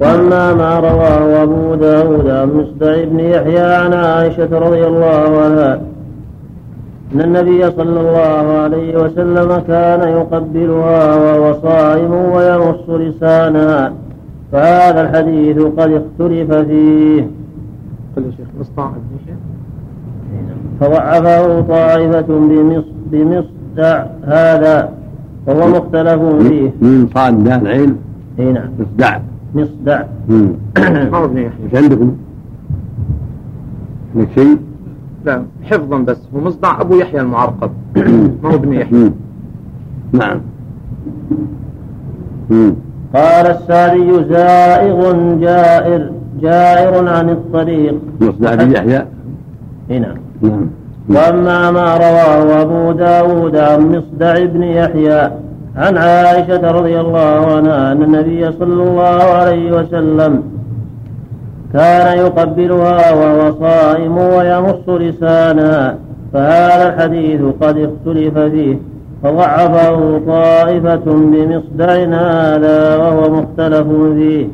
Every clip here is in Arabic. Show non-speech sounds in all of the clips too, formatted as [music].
وأما ما رواه أبو داود عن مصدع بن يحيى عن عائشة رضي الله عنها أن النبي صلى الله عليه وسلم كان يقبلها وهو صائم ويمص لسانها فهذا الحديث قد اختلف فيه. قل يا شيخ مصطع فضعفه طائفة بمصدع هذا وهو مختلف فيه. من صاد دال عين اي نعم. مصدع. مصدع ابن إيش عندكم؟ عندك شيء؟ لا حفظا بس. هو مصدع أبو يحيى المعرقب. [coughs] ما هو ابن يحيى. نعم. قال الساري زائغ جائر جائر عن الطريق. مصدع بن يحيى؟ نعم. نعم. وأما ما رواه أبو داود عن مصدع بن يحيى. عن عائشة رضي الله عنها أن النبي صلى الله عليه وسلم كان يقبلها وهو صائم ويمص لسانها فهذا الحديث قد اختلف فيه فضعفه طائفة بمصدع هذا وهو مختلف فيه.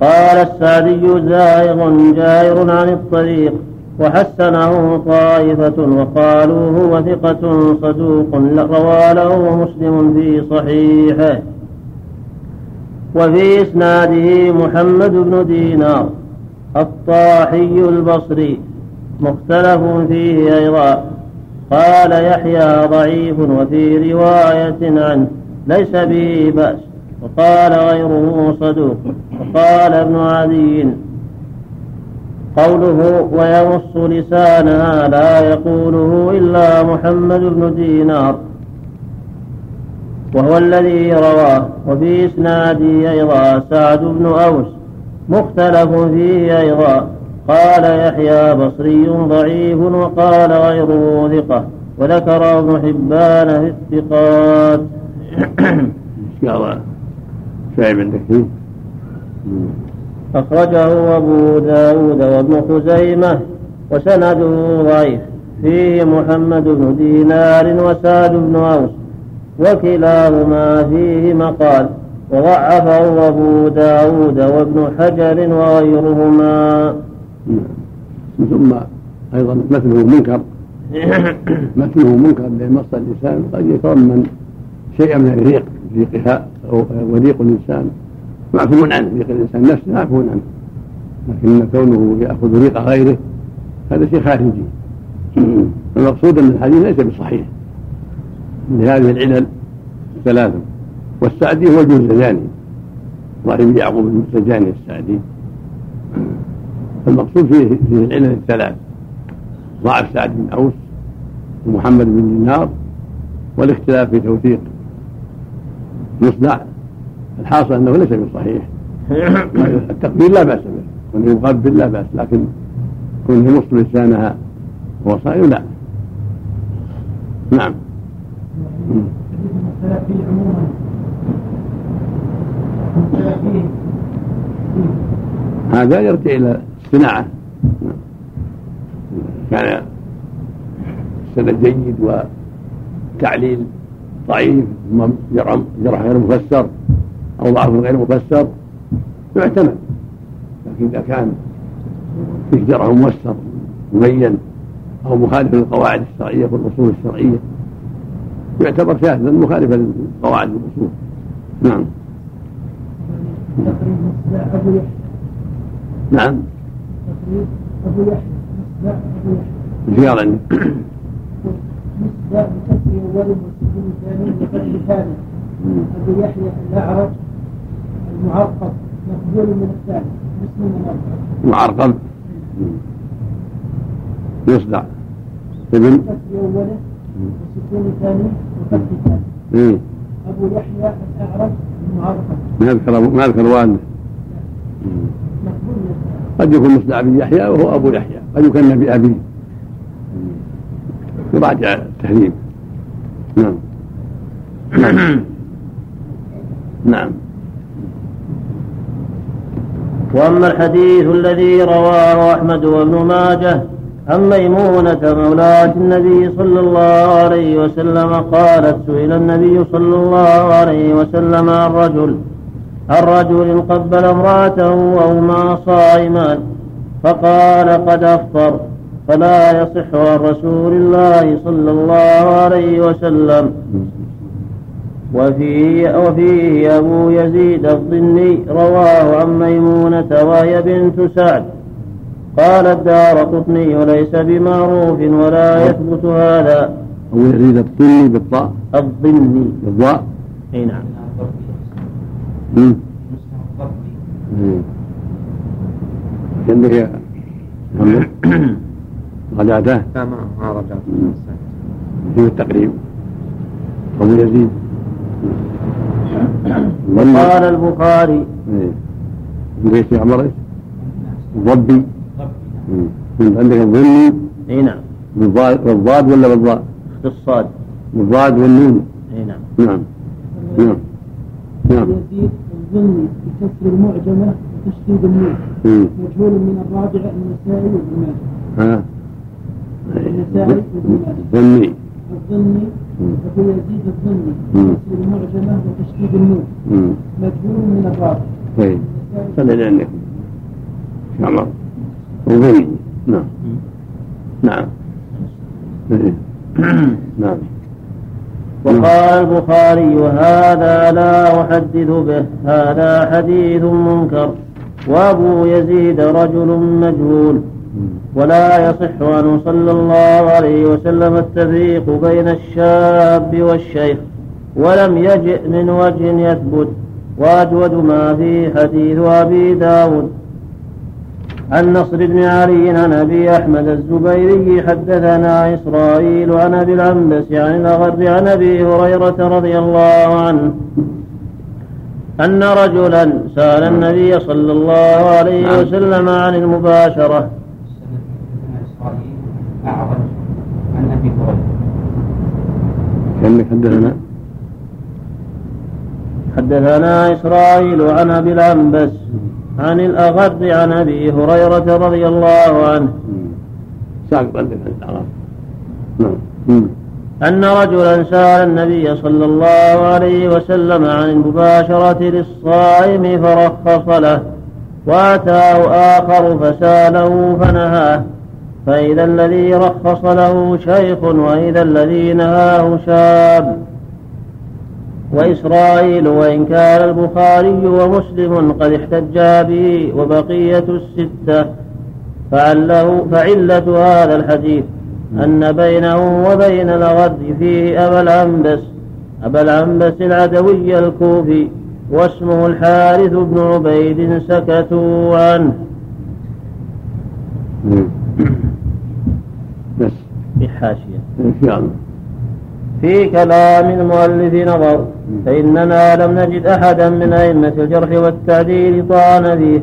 قال السعدي زائغ جائر عن الطريق وحسنه طائفة وقالوا هو ثقة صدوق روى له مسلم في صحيحه. وفي إسناده محمد بن دينار الطاحي البصري مختلف فيه أيضا. قال يحيى ضعيف وفي رواية عنه ليس به بأس وقال غيره صدوق وقال ابن عدي قوله ويمص لسانها لا يقوله إلا محمد بن دينار. وهو الذي رواه وفي إسناده أيضا سعد بن أوس مختلف فيه أيضا. قال يحيى بصري ضعيف وقال غيره ثقة وذكر ابن حبان في الثقات. قال شايب عندك أخرجه أبو داود وابن خزيمة وسنده ضعيف. فيه محمد بن دينار وسعد بن أوس وكلاهما فيه مقال. وضعفه أبو داود وابن حجر وغيرهما. ثم أيضا مثله منكر. [coughs] مثله منكر لأن مص اللسان قد يتضمن شيئا من الريق. ريقها أو وريق الإنسان. معفو عنه ريق الإنسان نفسه معفو عنه. لكن كونه يأخذ ريق غيره هذا شيء خارجي. [clears throat] المقصود أن الحديث ليس بصحيح. لهذه العلل الثلاثة والسعدي هو الجوزجاني ضارب يعقوب الجوزجاني السعدي. [clears throat] المقصود فيه فيه العلل الثلاث. ضعف سعد بن أوس ومحمد بن دينار والاختلاف في توثيق. مصدع. الحاصل أنه ليس بصحيح. [coughs] التقبيل لا بأس به. كونه يقبل لا بأس لكن كونه يمص لسانها وهو صائم لا. نعم. هذا يرجع إلى الصناعة. كان السند جيد وتعليل ضعيف ثم جرح غير مفسر. أو ضعف غير مفسر يعتمد لكن إذا كان فيه جرح موسر مبين أو مخالف للقواعد الشرعية والاصول الشرعية يعتبر شاذا مخالفا لقواعد الأصول. نعم. نعم. أبو يحيى قال عندك؟ بكسر أول وسكون ثاني وفتح ثاني أبو يحيى الأعرج المعرقب مقبول من الثاني مسلم معرقب؟ يصدع ابن؟ أوله وسكون ثاني وفتح ثاني أبو يحيى الأعرج المعرقب. ما يذكر ما يذكر والده. قد يكون مصدع بن يحيى وهو أبو يحيى قد يكن بابيه يراجع التهذيب نعم. نعم. وأما الحديث الذي رواه أحمد وابن ماجه عن ميمونة مولاة النبي صلى الله عليه وسلم قالت سئل النبي صلى الله عليه وسلم عن رجل عن رجل قبل امرأته وهما صائمان فقال قد أفطر فلا يصح عن رسول الله صلى الله عليه وسلم. وفيه, وفيه أبو يزيد الضني رواه عن ميمونة وهي بنت سعد. قال الدار قطني ليس بمعروف ولا يثبت هذا. أبو يزيد الضني بالطاء؟ الضني. بالضاء؟ أي نعم. عندك يا محمد رجعته؟ لا ما ما رجعت في التقريب؟ أبو يزيد. وقال البخاري. إيش يا عمر إيش؟ الضبي انت عندك الظني اي نعم. بالضاد ولا بالضاء؟ بالصاد. بالضاد والنون. اي نعم. نعم. نعم. نعم. يزيد الظني بكسر المعجمة وتشديد النون. مجهول من الرابعة النسائي وابن ماجه. ها. النسائي وابن ماجه. ظني. الظني أبو يزيد الظني بكسر المعجمة وتشديد النون مم. مجهول من الرابعة طيب. صلي عندك يا عمر وظني نعم. نعم. إيه. نعم. وقال البخاري هذا لا أحدث به. هذا حديث منكر. وأبو يزيد رجل مجهول. ولا يصح عنه صلى الله عليه وسلم التفريق بين الشاب والشيخ ولم يجئ من وجه يثبت. وأجود ما في حديث أبي داود. عن نصر بن علي عن أبي أحمد الزبيري حدثنا إسرائيل عن أبي العنبس عن الأغر عن أبي هريرة رضي الله عنه. أن رجلا سأل النبي صلى الله عليه وسلم عن المباشرة. أبي هريرة كأنك حدثنا؟ حدثنا إسرائيل عن أبي العنبس عن الأغر عن أبي هريرة رضي الله عنه. ساق عندك عن نعم. مم. أن رجلا سأل النبي صلى الله عليه وسلم عن المباشرة للصائم فرخص له وأتاه آخر فسأله فنهاه. فإذا الذي رخص له شيخ وإذا الذي نهاه شاب. وإسرائيل وإن كان البخاري ومسلم قد احتجا به وبقية الستة فعله فعلة هذا الحديث أن بينه وبين الغد فيه أبا العنبس أبا العنبس العدوي الكوفي واسمه الحارث بن عبيد سكتوا عنه. بحاشية إن شاء الله. في كلام المؤلف نظر فإننا لم نجد أحدا من أئمة الجرح والتعديل طعن فيه.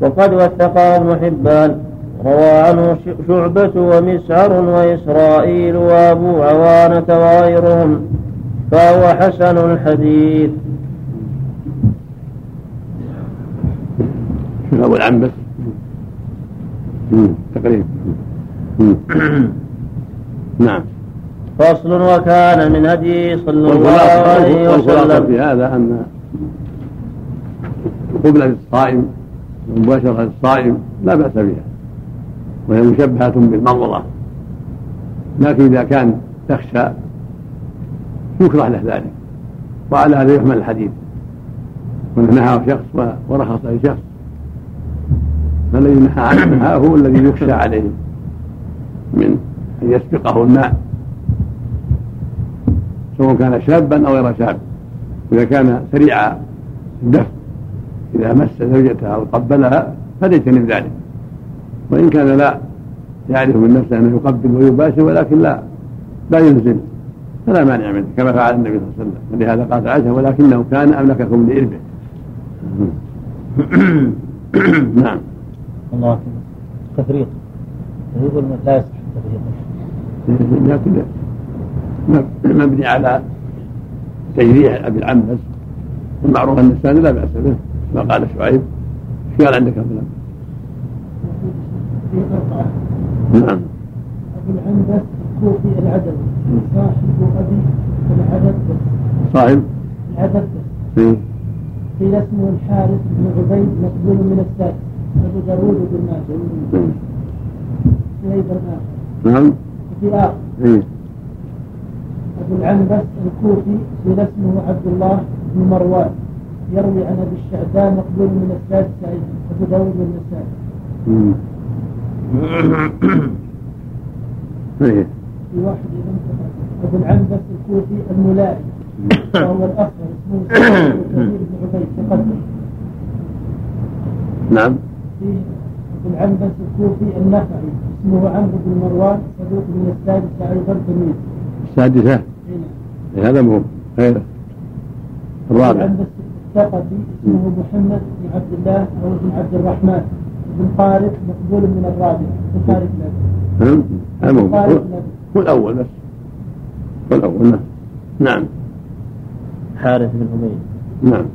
وقد وثقه ابن حبان. روى عنه شعبة ومسعر وإسرائيل وأبو عوانة وغيرهم. فهو حسن الحديث. أبو العنبس. تقريبا. [clears throat] نعم. فصل وكان من هدي صلى الله والخلاصة عليه والخلاصة وسلم. في هذا أن القبلة للصائم المباشرة للصائم لا بأس بها وهي مشبهة بالمضغة لكن إذا كان تخشى يكره له ذلك وعلى هذا يحمل الحديث. من نهى شخص ورخص لشخص فالذي نهى عنه هو الذي يخشى عليه من أن يسبقه الماء سواء كان شابا أو غير شاب. وإذا كان سريع الدفع إذا مس زوجته أو قبلها فليجتنب ذلك. وإن كان لا يعرف من نفسه أنه يقبل ويباشر ولكن لا لا ينزل فلا مانع منه كما فعل النبي صلى الله عليه وسلم. ولهذا قال عائشه ولكنه كان أملككم لإربه. [coughs] نعم. الله أكبر تفريط يقول لا التفريط لكن مب- مبني على تجريح أبي العنبس المعروف أن الثاني لا بأس به ما قال شعيب. إيش قال عندك أبو العنبس؟ نعم. أبو العنبس الكوفي العدوي صاحب أبي العدد. صاحب؟ العدد. إيه. قيل اسمه الحارث بن عبيد مقبول من السادس أبو داوود بن ماجه. في أيضا آخر نعم. آخر إيه. أبو العنبس الكوفي قيل اسمه عبد الله بن مروان. يروي عن أبي الشعبان مقبول من السادس أيضا أبو داوود من السادس. مم. إيه. في واحد أبو العنبس الكوفي الملائي وهو الأخضر اسمه [coughs] كثير بن عبيد تقدم. نعم. العنبس الكوفي النخعي اسمه عمرو بن مروان صدوق من السادسة أيضا تمييز السادسة؟ هنا إيه، هذا مو غيره الرابع. العنبس الثقفي اسمه محمد بن عبد الله أو بن عبد الرحمن. بن طارق مقبول من الرابع بن لا نعم طارق هو الأول بس. هو الأول نعم نعم. حارث بن عبيد نعم.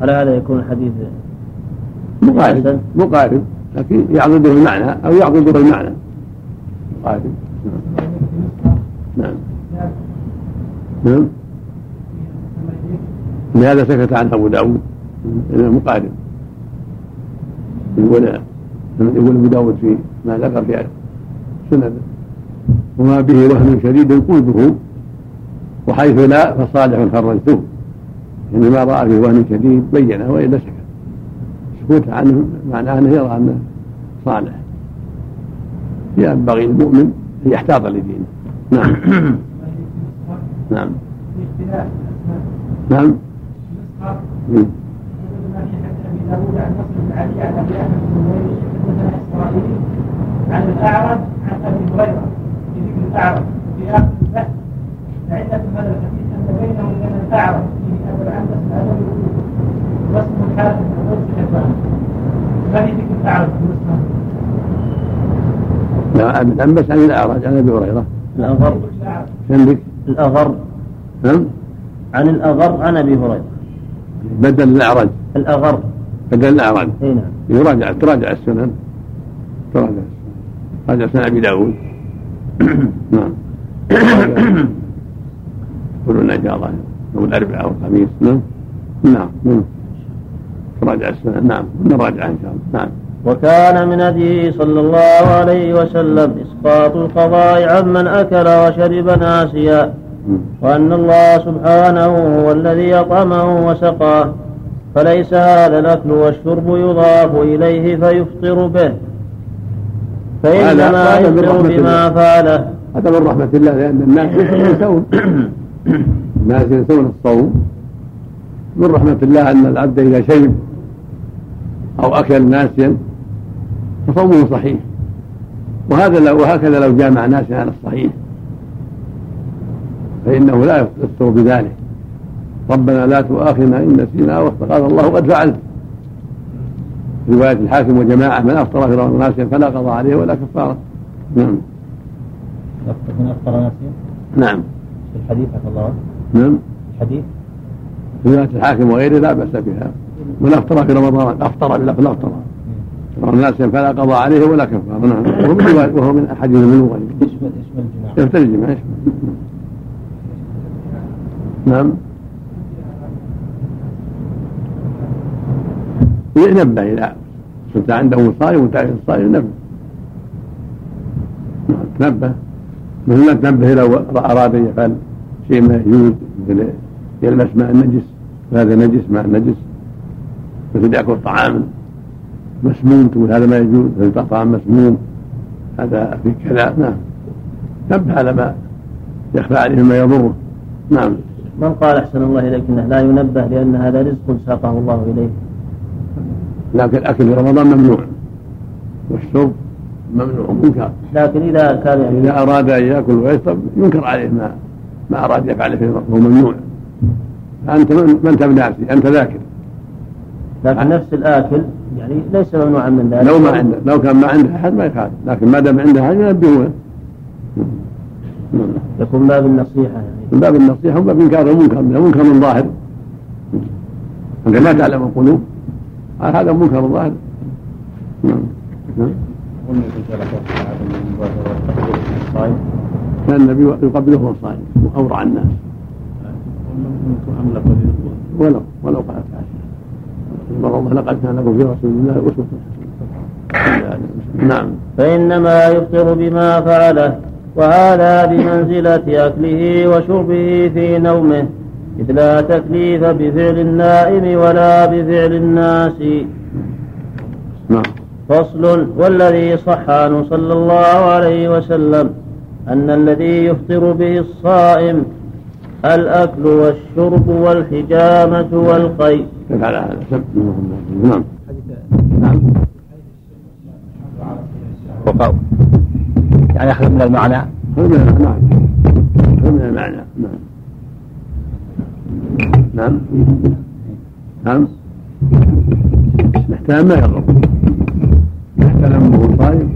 على هذا يكون الحديث مقارب. مقارب لكن يعضده المعنى أو يعضده المعنى. مقارب. نعم. نعم. نعم لهذا سكت عن أبو داود؟ لأنه مقارب. يقول يقول أبو داود في ما ذكر في سنده. وما به وهن شديد قلبه وحيث لا فصالح خرجته. يعني ما رأى فيه وهن شديد بينه وإلا سكت سكوت عنه معناه أنه يرى أنه صالح. ينبغي المؤمن أن يحتاط لدينه. نعم. [coughs] نعم. في نعم. في داوود عن علي عن ابي هريره في ذكر الاعرج في اخر البحث فعلة هذا الحديث ان بينه وبين الاعرج فيه ابو العنبس الادبي واسمه الحارث بن عبيد بن حبان ما في الاعرج لا أبي الأنبس عن الأعرج عن أبي هريرة. الأغر. الاعرج عندك الأغر. نعم. عن الأغر عن أبي هريرة. بدل الأعرج الأغر. بدل الأعرج أي نعم. يراجع تراجع السنن. تراجع السنن. راجع سنن أبي داود. [coughs] نعم. يقولون إن شاء الله يوم الأربعاء والخميس. نعم نعم. نعم. تراجع السنن نعم نراجع إن شاء الله. نعم. وكان من هديه صلى الله عليه وسلم إسقاط القضاء عمن أكل وشرب ناسيا. وأن الله سبحانه هو الذي أطعمه وسقاه فليس هذا الأكل والشرب يضاف إليه فيفطر به. فإنما من يفطر بما. فعله. هذا من رحمة الله لأن الناس ينسون الناس ينسون الصوم. من رحمة الله أن العبد إذا شرب أو أكل ناسيا فصومه صحيح. وهذا لو وهكذا لو جامع ناسيا على الصحيح. فإنه لا يفطر بذلك. ربنا لا تؤاخذنا إن نسينا أو قال الله قد فعلت. رواية الحاكم وجماعة من أفطر في رمضان ناسيا فلا قضاء عليه ولا كفارة. نعم. من أفطر ناسيا؟ نعم. في الحديث عفى الله. نعم. الحديث؟ رواية الحاكم وغيره لا بأس بها. من أفطر في رمضان أفطر بلفظ أفطر. الناس فلا قضاء عليه ولا كفارة نعم وهو من وهو من أحاديث من وغيره يشمل يشمل الجماعة. يشمل. نعم. ينبه إذا كنت عنده صائم وتعرف الصائم نبه نعم تنبه. مثل ما تنبه لو أراد أن يفعل شيء ما يجوز مثل يلمس ماء النجس وهذا نجس ماء النجس مثل يأكل طعام مسموم تقول هذا ما يجوز مثل طعام مسموم. هذا في كذا نعم. نبه على ما يخفى عليه ما يضره. نعم. من قال أحسن الله إليك أنه لا ينبه لأن هذا رزق ساقه الله إليه. لكن الأكل في رمضان ممنوع. والشرب ممنوع منكر. لكن إذا كان يعني إذا أراد أن يأكل ويشرب ينكر عليه ما ما أراد يفعل في رمضان هو ممنوع. أنت من ما أنت بناسي أنت ذاكر. لكن نفس الآكل يعني ليس ممنوعا من ذلك. لو ما عنده لو كان ما عنده أحد ما يخالف. لكن ما دام عنده أحد ينبهونه نعم. يكون باب النصيحة يعني. من باب النصيحة ومن باب إنكار المنكر من منكر من ظاهر. أنت لا تعلم القلوب. هذا منكر ظاهر. نعم. نعم كان النبي يقبله وهو صائم وأورع الناس. أملك ولو ولو قال لقد كان لكم في رسول الله أسوة. نعم. فإنما يفطر بما فعله وهذا بمنزلة أكله وشربه في نومه إذ لا تكليف بفعل النائم ولا بفعل الناس. نعم. فصل والذي صح عنه صلى الله عليه وسلم أن الذي يفطر به الصائم الأكل والشرب والحجامة والقيء على هذا نعم. نعم. يعني أخذ من المعنى؟ هذا من المعنى. هذا من المعنى. نعم. نعم. نعم. الاحتلام ما يضر. وهو صائم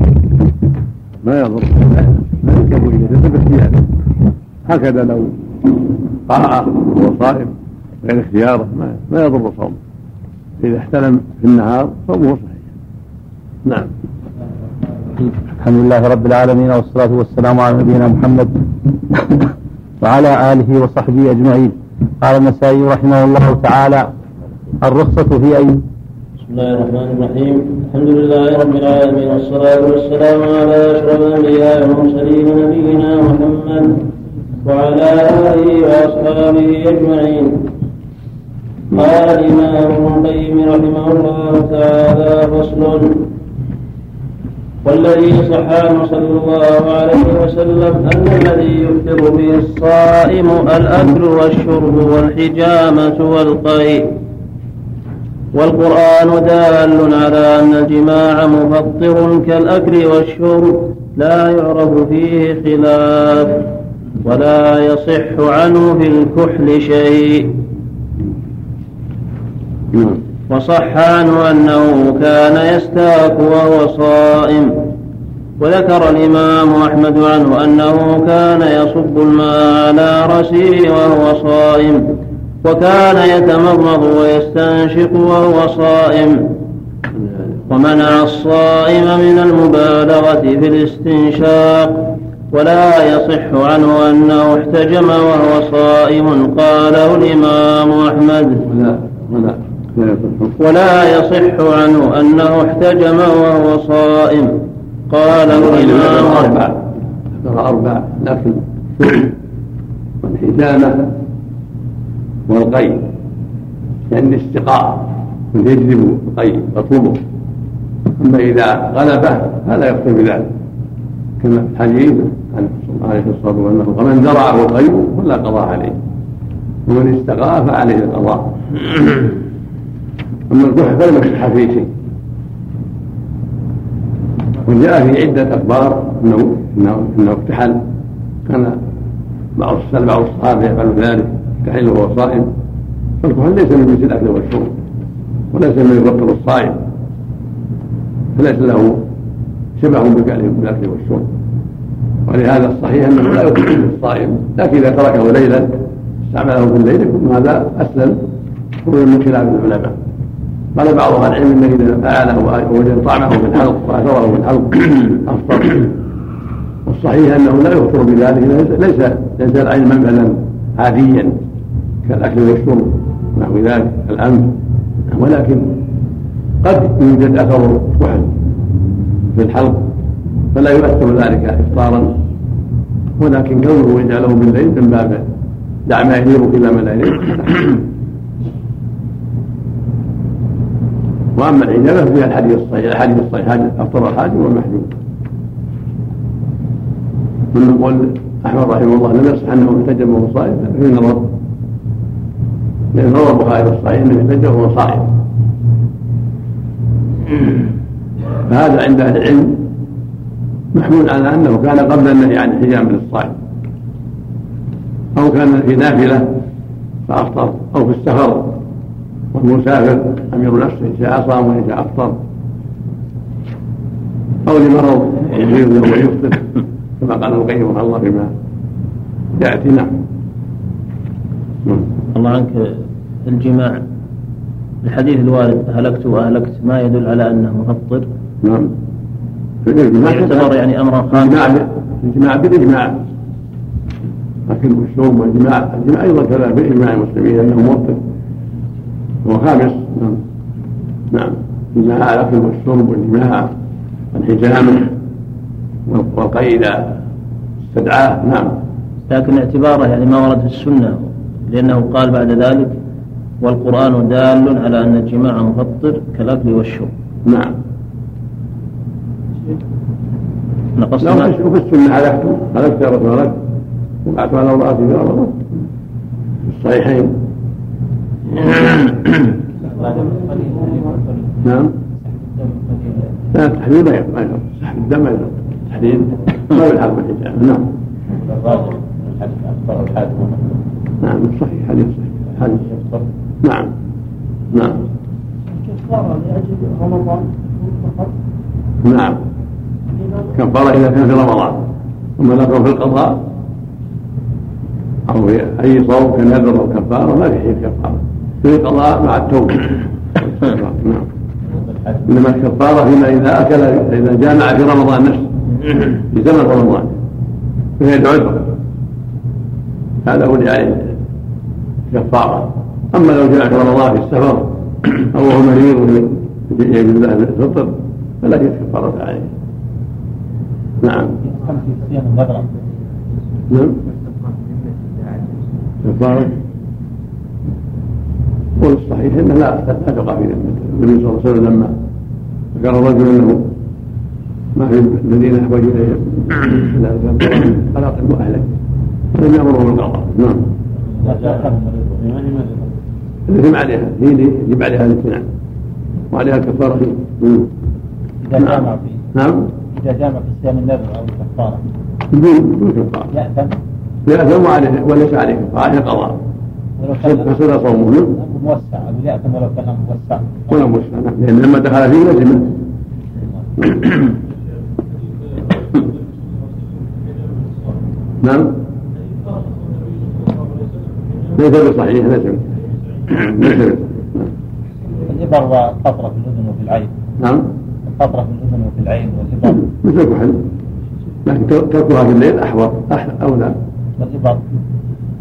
ما يضر. لا يركب اليه يلتفت بهذا هكذا لو قرأ وهو صائم غير اختياره ما, ما يضر صومه. إذا احتلم في النهار صومه صحيح. نعم. الحمد لله رب العالمين والصلاة والسلام على نبينا محمد وعلى آله وصحبه أجمعين. قال النسائي رحمه الله تعالى الرخصة في أي؟ بسم الله الرحمن الرحيم. الحمد لله رب العالمين والصلاة والسلام على أشرف الأنبياء والمرسلين نبينا محمد وعلى آله وأصحابه أجمعين. قال الإمام ابن القيم رحمه الله تعالى فصل. والذي صح عنه صلى الله عليه وسلم أن الذي يفطر به الصائم الأكل والشرب والحجامة والقيء والقرآن دال على أن الجماع مفطر كالأكل والشرب لا يعرف فيه خلاف. ولا يصح عنه في الكحل شيء. نعم. وصح عنه أنه كان يستاك وهو صائم. وذكر الإمام أحمد عنه أنه كان يصب الماء على رأسه وهو صائم. وكان يتمضمض ويستنشق وهو صائم. ومنع الصائم من المبالغة في الاستنشاق ولا يصح عنه أنه احتجم وهو صائم قاله الإمام أحمد. ولا ولا ولا يصح عنه أنه احتجم وهو صائم قاله الإمام. أربع. ذكر أربع. لكن [clears throat] والحجامة والقي يعني الاستقاء من يجلب القي يطلبه. أما إذا غلبه فلا يقتل بذلك. كما في الحديث عن عليه الصلاة والسلام ومن زرعه القي فلا قضاء عليه؟ ومن استقاء فعليه القضاء أما الكحل فلم يصح فيه شيء. وجاء في عدة أخبار أنه أنه أنه اكتحل كان بعض بعض الصحابة يفعل ذلك يكتحل وهو صائم فالكحل ليس من جنس الأكل والشرب وليس من يفطر الصائم. فليس له شبه بالأكل والشرب. ولهذا الصحيح أنه لا يفطر الصائم. لكن إذا تركه ليلا استعمله في الليل يكون هذا أسلم خروج من خلاف العلماء. قال بعض أهل العلم انه إذا فعله ووجد طعمه في الحلق وأثره في الحلق افطر والصحيح أنه لا يفطر بذلك ليس ليس العين منبلا عاديا كالأكل والشرب ونحو ذلك الأمن. ولكن قد يوجد أثر كحل في الحلق فلا يؤثر ذلك افطارا. ولكن كونه يجعله بالليل من باب دع ما يليق إلى ما لا يليق وأما الحجامه فيها الحديث الصحيح الحديث الصحيح افطر الحاجم والمحجوم من قول أحمد رحمه الله لم يصح أنه احتجم وهو صائم في نظر لأن روى البخاري في الصحيح إنه احتجم وهو صائم. فهذا عند أهل العلم محمول على أنه كان قبل النهي عن الحجام للصائم أو كان في نافلة فأفطر أو في السفر والمسافر أمير نفسه إن شاء صام وإن شاء أفطر. أو لمرض يجيب له ويفطر كما قال القيم الله فيما يأتي. نعم. الله عنك الجماع. الحديث الوارد هلكت وأهلكت ما يدل على أنه مفطر. نعم. يعتبر يعني أمرا خاصا الجماع بالإجماع. لكن الشوم والجماع الجماع أيضا كذا بإجماع المسلمين أنه مفطر هو خامس. نعم. نعم. جماع الاكل والشرب والجماع والحجامه والقي اذا استدعاه. نعم. لكن اعتباره يعني ما ورد في السنة لأنه قال بعد ذلك والقرآن دال على أن الجماع مفطر كالأكل والشرب. نعم. نقص لو وفي السنة حلفت حلفت يا رسول الله. وقعت على امرأتي في رمضان في الصحيحين. نعم. لا التحليل ما يقطع سحب الدم ما يقطع التحليل ما يلحق بالحجاب نعم. نعم صحيح. حديث صحيح. حديث نعم. نعم. كفارة لأجل رمضان فقط؟ نعم. كفارة إذا كان في رمضان. أما لو كان في القضاء أو في أي صوم كنذر أو كفارة ما في شيء كفارة في القضاء مع التوبة. نعم. إنما الكفارة فيما إذا أكل إذا جامع في رمضان نفسه في زمن رمضان فهي عذر هذا هو اللي عليه كفارة أما لو جاء في رمضان في السفر أو هو مريض يجوز له الفطر فلا كفارة عليه نعم. نعم. كفارة قول الصحيح إنه لا لا تقع في ذمته النبي صلى الله عليه وسلم لما ذكر الرجل إنه ما في الذين أحوج إليه اقم أهلك. لم يأمره بالقضاء. نعم. التي عليها هي اللي يجب عليها الامتناع وعليها مم. إذا جامع في نعم. إذا جامع في صيام النذر أو الكفارة. بدون بدون كفارة. يأثم. يأثم وعليه وليس عليه كفارة عليه قضاء. فصل صومه. نعم. موسع. أو يأثم ولو كان موسع؟ ولا مسلم نعم. لأن لما دخل فيه لزمه نعم. ليس بصحيح ليس بصحيح. الإبر والقطرة في الأذن وفي العين. نعم. القطرة في الأذن وفي العين والإبر مثل الكحل لكن تركها في الليل أحوط أولى والإبر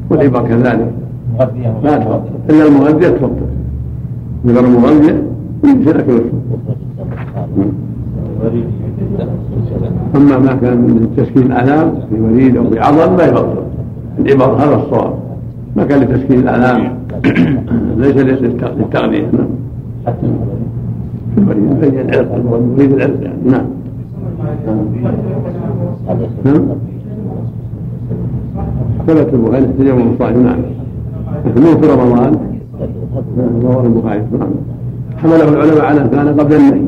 والعبر كذلك. مغذية لا مغذية. إلا المغذية تفطر من غير المغذية يمكن أكل الشرب أما ما كان من تسكين الآلام في وريد أو في عضل لا يفطر العبر هذا الصواب. ما كان لتسكين الآلام [coughs] ليس للتغذية. نعم. في في العرق المريد العرق يعني نعم. نعم. ثبت البخاري احتجاب المصائب نعم. لكن في رمضان. رواه البخاري. نعم. حمله العلماء على ان كان قبل النهي.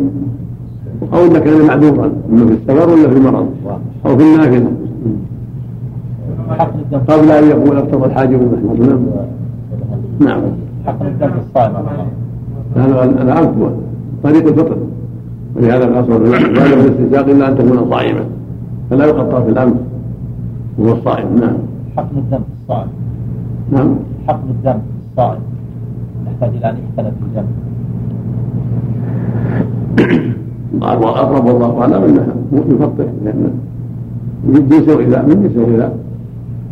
أو ان كان معذورا اما في السفر ولا في المرض. أو في النافله قبل أن يقول اقتضى الحاجة بالمحمود نعم. نعم. حقن الدم الصائم هذا الان هو طريق الفطر. ولهذا قال صلى الله عليه وسلم لا يجوز الاستنشاق إلا أن تكون صائما فلا يقطع في الانف وهو الصائم. نعم. حقن الدم الصائم نعم. حقن الدم الصائم يحتاج إلى أن يحقن في الدم. وأقرب والله أعلم أنها يفطر لأن جنس الغذاء من جنس الغذاء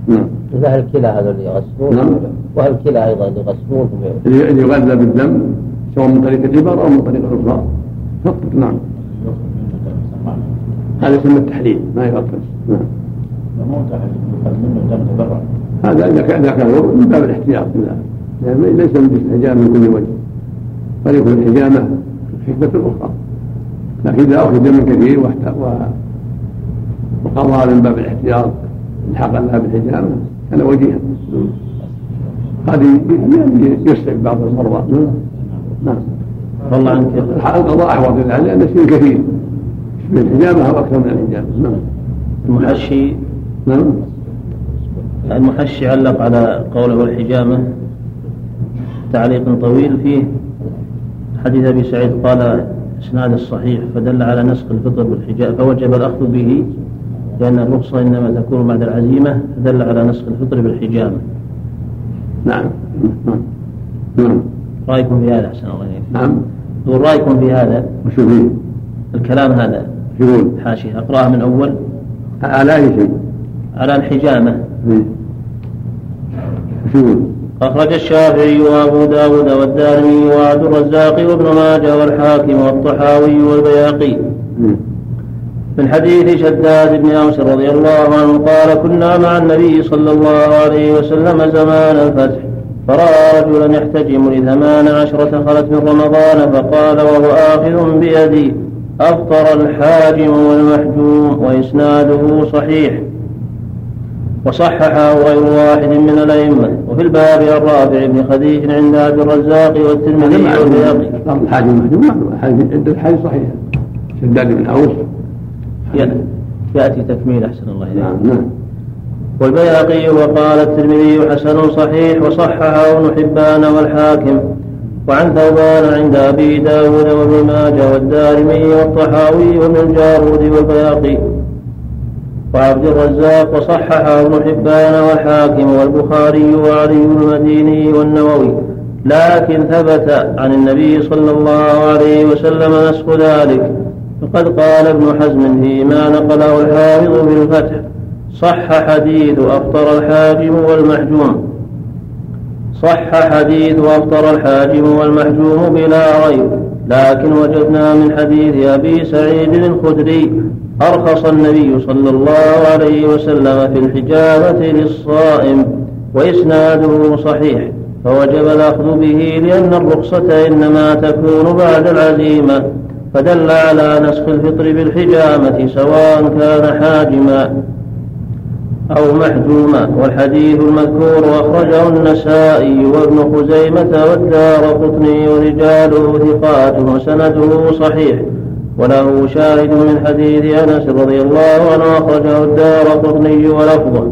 نعم. إذا الكلى هذا اللي يغسلون؟ نعم. والكلى أيضا اللي يغسلون اللي يغذى بالدم سواء من طريق الإبر أو من طريق الأخرى. يفطر نعم. هذا يسمى التحليل ما يفطر نعم. منه دم تبرع هذا إذا كان من باب الاحتياط لا لأن ليس من جنس الحجامة من كل وجه. قد يكون الحجامة حكمة أخرى. لكن إذا أخذ دم كثير وقضى من باب الاحتياط الحق لها بالحجامة كان وجيها قد ي- يسعف بعض المرضى. نعم. والله عنك القضاء أحوط لله لأن الشيء كثير. من الحجامة أو أكثر من الحجامة نعم. المحشي. نعم. المحشي علق على قوله والحجامة. تعليق طويل فيه. حديث أبي سعيد قال إسناد الصحيح فدل على نسخ الفطر بالحجامة فوجب الأخذ به. لأن الرخصة إنما تكون بعد العزيمة فدل على نسخ الفطر بالحجامة نعم. نعم. رأيكم في هذا أحسن الله إليك. نعم. يقول رأيكم في هذا؟ وشو فيه؟ الكلام هذا. شو يقول؟ حاشية. أقرأها من أول. على أي شيء؟ على الحجامة. يقول؟ أخرج الشافعي وأبو داود والدارمي وعبد الرزاق وابن ماجه والحاكم والطحاوي والبياقي. من حديث شداد بن أوس رضي الله عنه قال كنا مع النبي صلى الله عليه وسلم زمان الفتح. فرأى رجلا يحتجم لثمان عشرة خلت من رمضان فقال وهو آخذ بيدي. أفطر الحاجم والمحجوم وإسناده صحيح. وصححه غير واحد من الأئمة. وفي الباب الرابع بن خديج عند أبي الرزاق والترمذي والبيهقي. الحاجم والمحجوم. عدة حديث صحيحة شداد بن أوس. يأتي تكميل أحسن الله إليك. نعم نعم. والبيهقي وقال الترمذي حسن صحيح وصححه ابن حبان والحاكم. وعن ثوبان عند أبي داود وابن ماجه والدارمي والطحاوي وابن الجارود والبيهقي. وعبد الرزاق وصححه ابن حبان والحاكم والبخاري وعلي المديني والنووي. لكن ثبت عن النبي صلى الله عليه وسلم نسخ ذلك. فقد قال ابن حزم فيما نقله الحافظ في الفتح. صح حديث أفطر الحاجم والمحجوم. صح حديث أفطر الحاجم والمحجوم بلا ريب. لكن وجدنا من حديث أبي سعيد الخدري أرخص النبي صلى الله عليه وسلم في الحجامة للصائم وإسناده صحيح. فوجب الأخذ به لأن الرخصة إنما تكون بعد العزيمة. فدل على نسخ الفطر بالحجامة سواء كان حاجما أو محجوما. والحديث المذكور أخرجه النسائي وابن خزيمة والدار قطني ورجاله ثقات وسنده صحيح. وله شاهد من حديث أنس رضي الله عنه أخرجه الدار قطني ولفظه.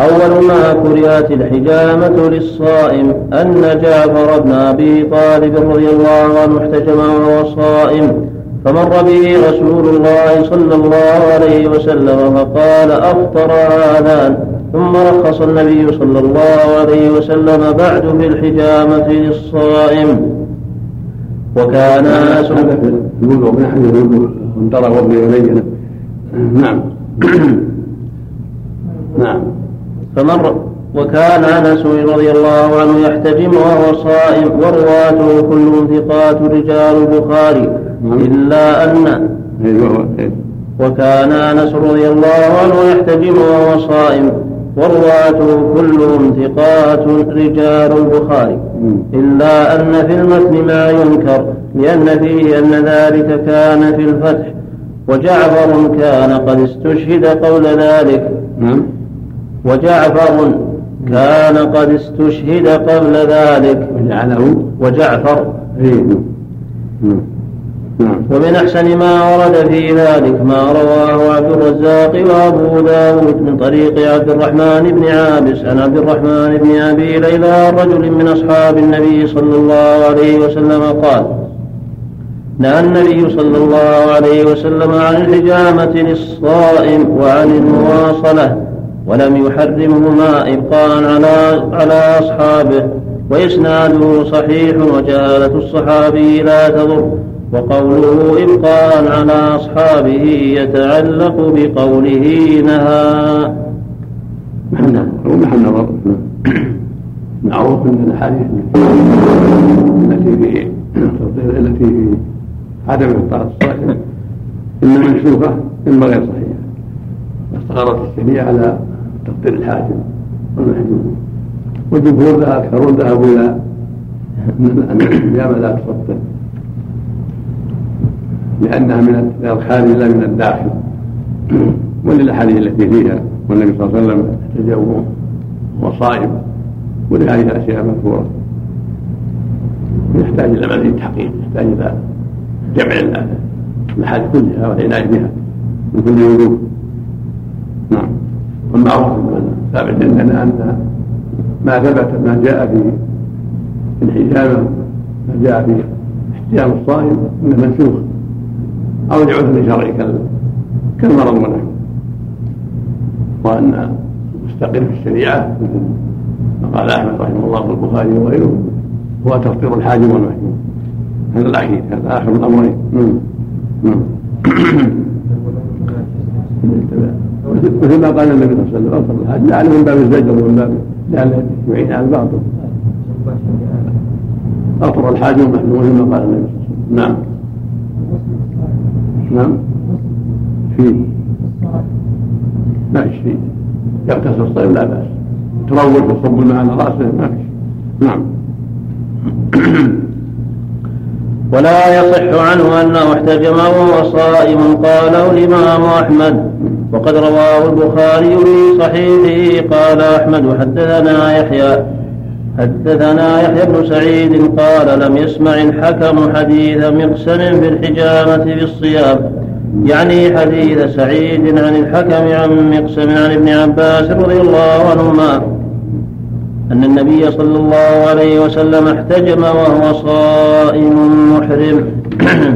أول ما كرهت الحجامة للصائم أن جعفر بن أبي طالب رضي الله عنه احتجم وهو صائم فمر به رسول الله صلى الله عليه وسلم فقال أفطر هذان ثم رخص النبي صلى الله عليه وسلم بعد في الحجامة للصائم. وكان أنس الوضوء من حديث الوضوء انطلق وابن يبين نعم. [clears throat] نعم. فمر وكان أنس رضي الله عنه يحتجم وهو صائم ورواته كلهم ثقات رجال البخاري إلا أن وكان أنس رضي الله عنه يحتجم وهو صائم ورواته كلهم ثقات رجال البخاري. إلا أن في المتن ما ينكر لأن فيه أن ذلك كان في الفتح وجعفر كان قد استشهد قول ذلك. نعم. وجعفر كان قد استشهد قبل ذلك. وجعله وجعفر. إيه. نعم. نعم. ومن أحسن ما ورد في ذلك ما رواه عبد الرزاق وأبو داود من طريق عبد الرحمن بن عابس عن عبد الرحمن بن أبي ليلى رجل من أصحاب النبي صلى الله عليه وسلم قال نهى النبي صلى الله عليه وسلم عن الحجامة للصائم وعن المواصلة ولم يحرمهما إبقاء على على أصحابه وإسناده صحيح وجهالة الصحابي لا تضر وقوله إبقاء على أصحابه يتعلق بقوله نهى. محل هو محل نظر معروف ان الاحاديث التي في التي في عدم افطار الصائم اما منسوخه اما غير صحيحه واستقرت الشريعه على تقدير الحاكم والمحجوب. والجمهور اكثرون ذهبوا إلى ان الصيام لا تفطر لأنها من الخارج لا من الداخل. وللأحاديث التي فيها والنبي صلى الله عليه وسلم احتجى وهو صائم ولهذه أشياء مذكورة. يحتاج إلى مزيد تحقيق يحتاج إلى جمع الأحاديث كلها والعناية بها من كل وجوه. نعم. والمعروف ثابت عندنا أن ما ثبت ما جاء في الحجامة ما جاء في احتجام الصائم انه منسوخ أو لعذر شرعي كالمرض ونحوه وأن مستقر في الشريعة مثل ما قال أحمد رحمه الله والبخاري وغيره هو تفطير الحاجم والمحجوم هذا الأخير هذا آخر الأمرين نعم. نعم. مثل ما قال النبي صلى الله عليه وسلم أفطر الحاج لعله من باب الزجر ومن باب لأن يعين على الباطل أطر الحاج محلول كما قال النبي صلى الله عليه وسلم. نعم. نعم. فيه ما فيش فيه يغتسل الصيف لا بأس. تروج وصب الماء على رأسه ما فيش نعم. [clears throat] ولا يصح عنه أنه احتجم وهو صائم قاله الإمام أحمد. وقد رواه البخاري في صحيحه قال أحمد حدثنا يحيى. حدثنا يحيى بن سعيد قال لم يسمع الحكم حديث مقسم في الحجامة في الصيام. يعني حديث سعيد عن الحكم عن مقسم عن ابن عباس رضي الله عنهما أن النبي صلى الله عليه وسلم احتجم وهو صائم محرم.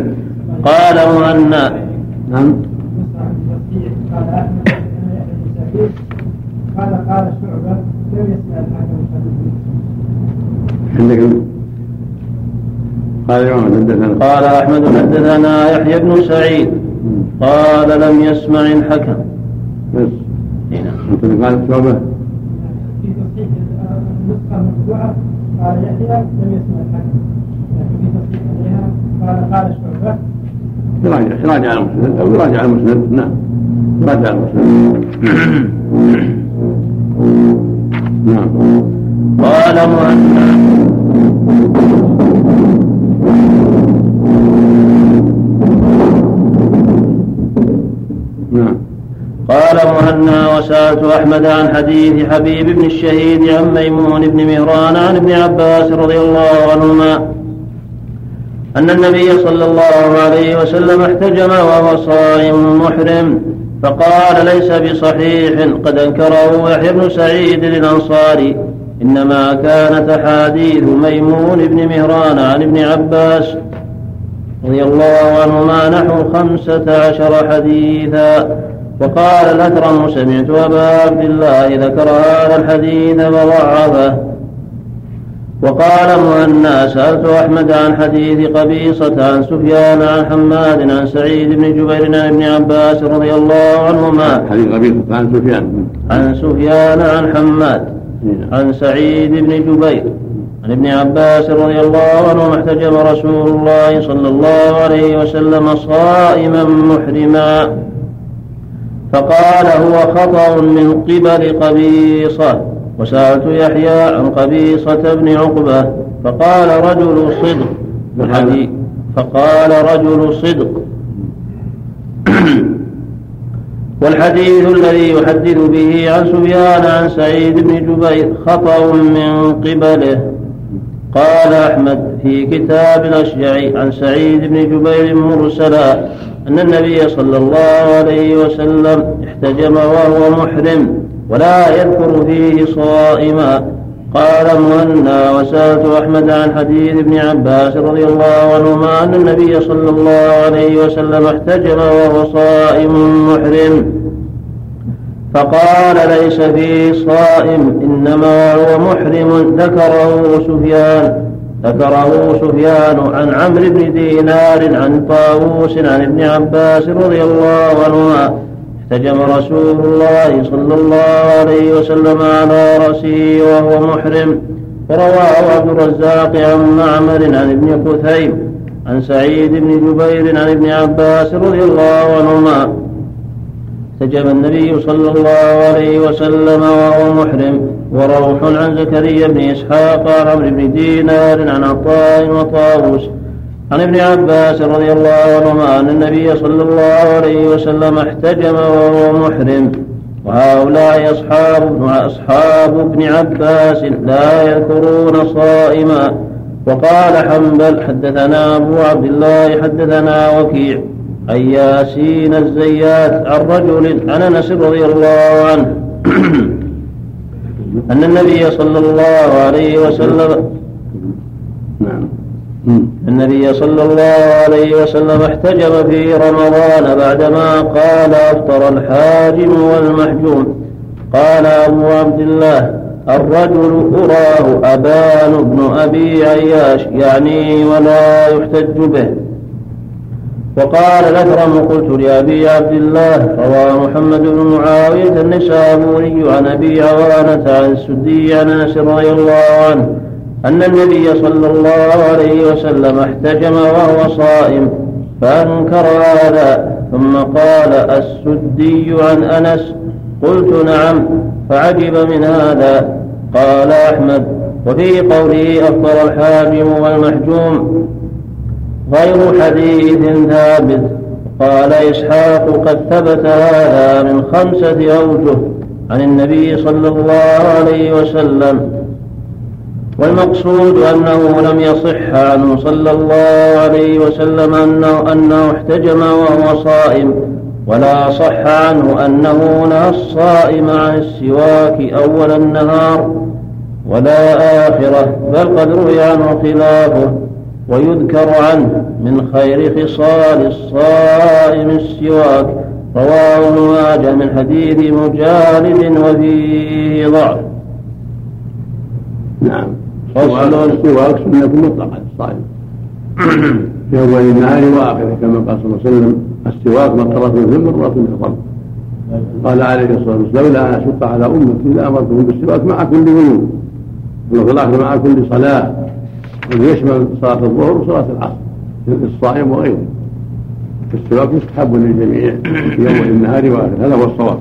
[clears throat] قال مهنا نعم. قال قال شعبة لم يسمع الحكم عندك قال يوم حدثنا. قال أحمد حدثنا يحيى بن سعيد. قال لم يسمع الحكم. بس. هنا. أنت قال شعبه في تصحيح النسخة المطبوعة قال يحيى لم يسمع الحكم. لكن في تصحيح عليها قال قال شعبة. يراجع يراجع المسند. أو يراجع المسند. نعم. يراجع المسند. نعم. قال مهنا نعم. قال مهنا وسألت أحمد عن حديث حبيب بن الشهيد عن ميمون بن مهران عن ابن عباس رضي الله عنهما أن النبي صلى الله عليه وسلم احتجم وهو صائم محرم فقال ليس بصحيح قد أنكره يحيى بن سعيد الأنصاري إنما كانت أحاديث ميمون بن مهران عن ابن عباس رضي الله عنهما نحو خمسة عشر حديثا وقال الأكرم سمعت أبا عبد الله ذكر هذا الحديث وضعفه وقال مهنا سألت أحمد عن حديث قبيصة عن سفيان عن حماد عن سعيد بن جبير عن ابن عباس رضي الله عنهما. حديث قبيصة عن سفيان. عن سفيان عن حماد عن سعيد بن جبير عن ابن عباس رضي الله عنهما احتجم رسول الله صلى الله عليه وسلم صائما محرما. فقال هو خطأ من قبل قبيصة. وسألت يحيى عن قبيصة بن عقبة فقال رجل صدق. الحديث. فقال رجل صدق. والحديث الذي يحدث به عن سفيان عن سعيد بن جبير خطأ من قبله. قال أحمد في كتاب الأشجعي عن سعيد بن جبير مرسلا أن النبي صلى الله عليه وسلم احتجم وهو محرم. ولا يذكر فيه صائما. قال مهنا وسألت أحمد عن حديث ابن عباس رضي الله عنهما أن النبي صلى الله عليه وسلم احتجم وهو صائم محرم. فقال ليس فيه صائم إنما هو محرم. ذكره سفيان ذكره سفيان عن عمرو بن دينار عن طاووس عن ابن عباس رضي الله عنهما. احتجم رسول الله صلى الله عليه وسلم على رأسه وهو محرم. ورواه عبد الرزاق عن معمر عن ابن خثيم عن سعيد بن جبير عن ابن عباس رضي الله عنهما. احتجم النبي صلى الله عليه وسلم وهو محرم وروح عن زكريا بن إسحاق عن عمرو بن دينار عن عطاء وطاووس. عن ابن عباس رضي الله عنهما أن النبي صلى الله عليه وسلم احتجم وهو محرم. وهؤلاء اصحاب أصحاب ابن عباس لا يذكرون صائما. وقال حنبل حدثنا أبو عبد الله حدثنا وكيع عن ياسين الزيات عن رجل عن أنس رضي الله عنه [clears throat] أن النبي صلى الله عليه وسلم نعم. النبي صلى الله عليه وسلم احتجم في رمضان بعدما قال أفطر الحاجم والمحجوم. قال أبو عبد الله الرجل أراه أبان بن أبي عياش يعني ولا يحتج به. وقال الأكرم قلت لأبي عبد الله روى محمد بن معاوية النسابوري عن أبي عوانة عن السدي عن أنس رضي الله عنه. أن النبي صلى الله عليه وسلم احتجم وهو صائم فأنكر هذا ثم قال السدي عن أنس. قلت نعم فعجب من هذا. قال أحمد وفي قوله أفضل الحاجم والمحجوم. غير حديث ثابت. قال إسحاق قد ثبت هذا من خمسة أوجه عن النبي صلى الله عليه وسلم. والمقصود أنه لم يصح عنه صلى الله عليه وسلم أنه, أنه احتجم وهو صائم ولا صح عنه أنه نهى الصائم عن السواك أول النهار ولا آخرة بل قد روي عنه خلافه ويذكر عنه من خير خصال الصائم السواك رواه ابن ماجه من حديث مجالد وفيه ضعف. نعم. السواك سنة مطلقة للصائم في أول النهار وآخره كما قال صلى الله عليه وسلم السواك مرة في مرة في الفم قال عليه الصلاة والسلام لولا أن أشق على أمتي لأمرتهم بالسواك مع كل وضوء وفي الآخر مع كل صلاة. ويشمل صلاة الظهر وصلاة العصر للصائم وغيره. فالسواك يستحب للجميع في أول النهار وآخره هذا هو الصواب.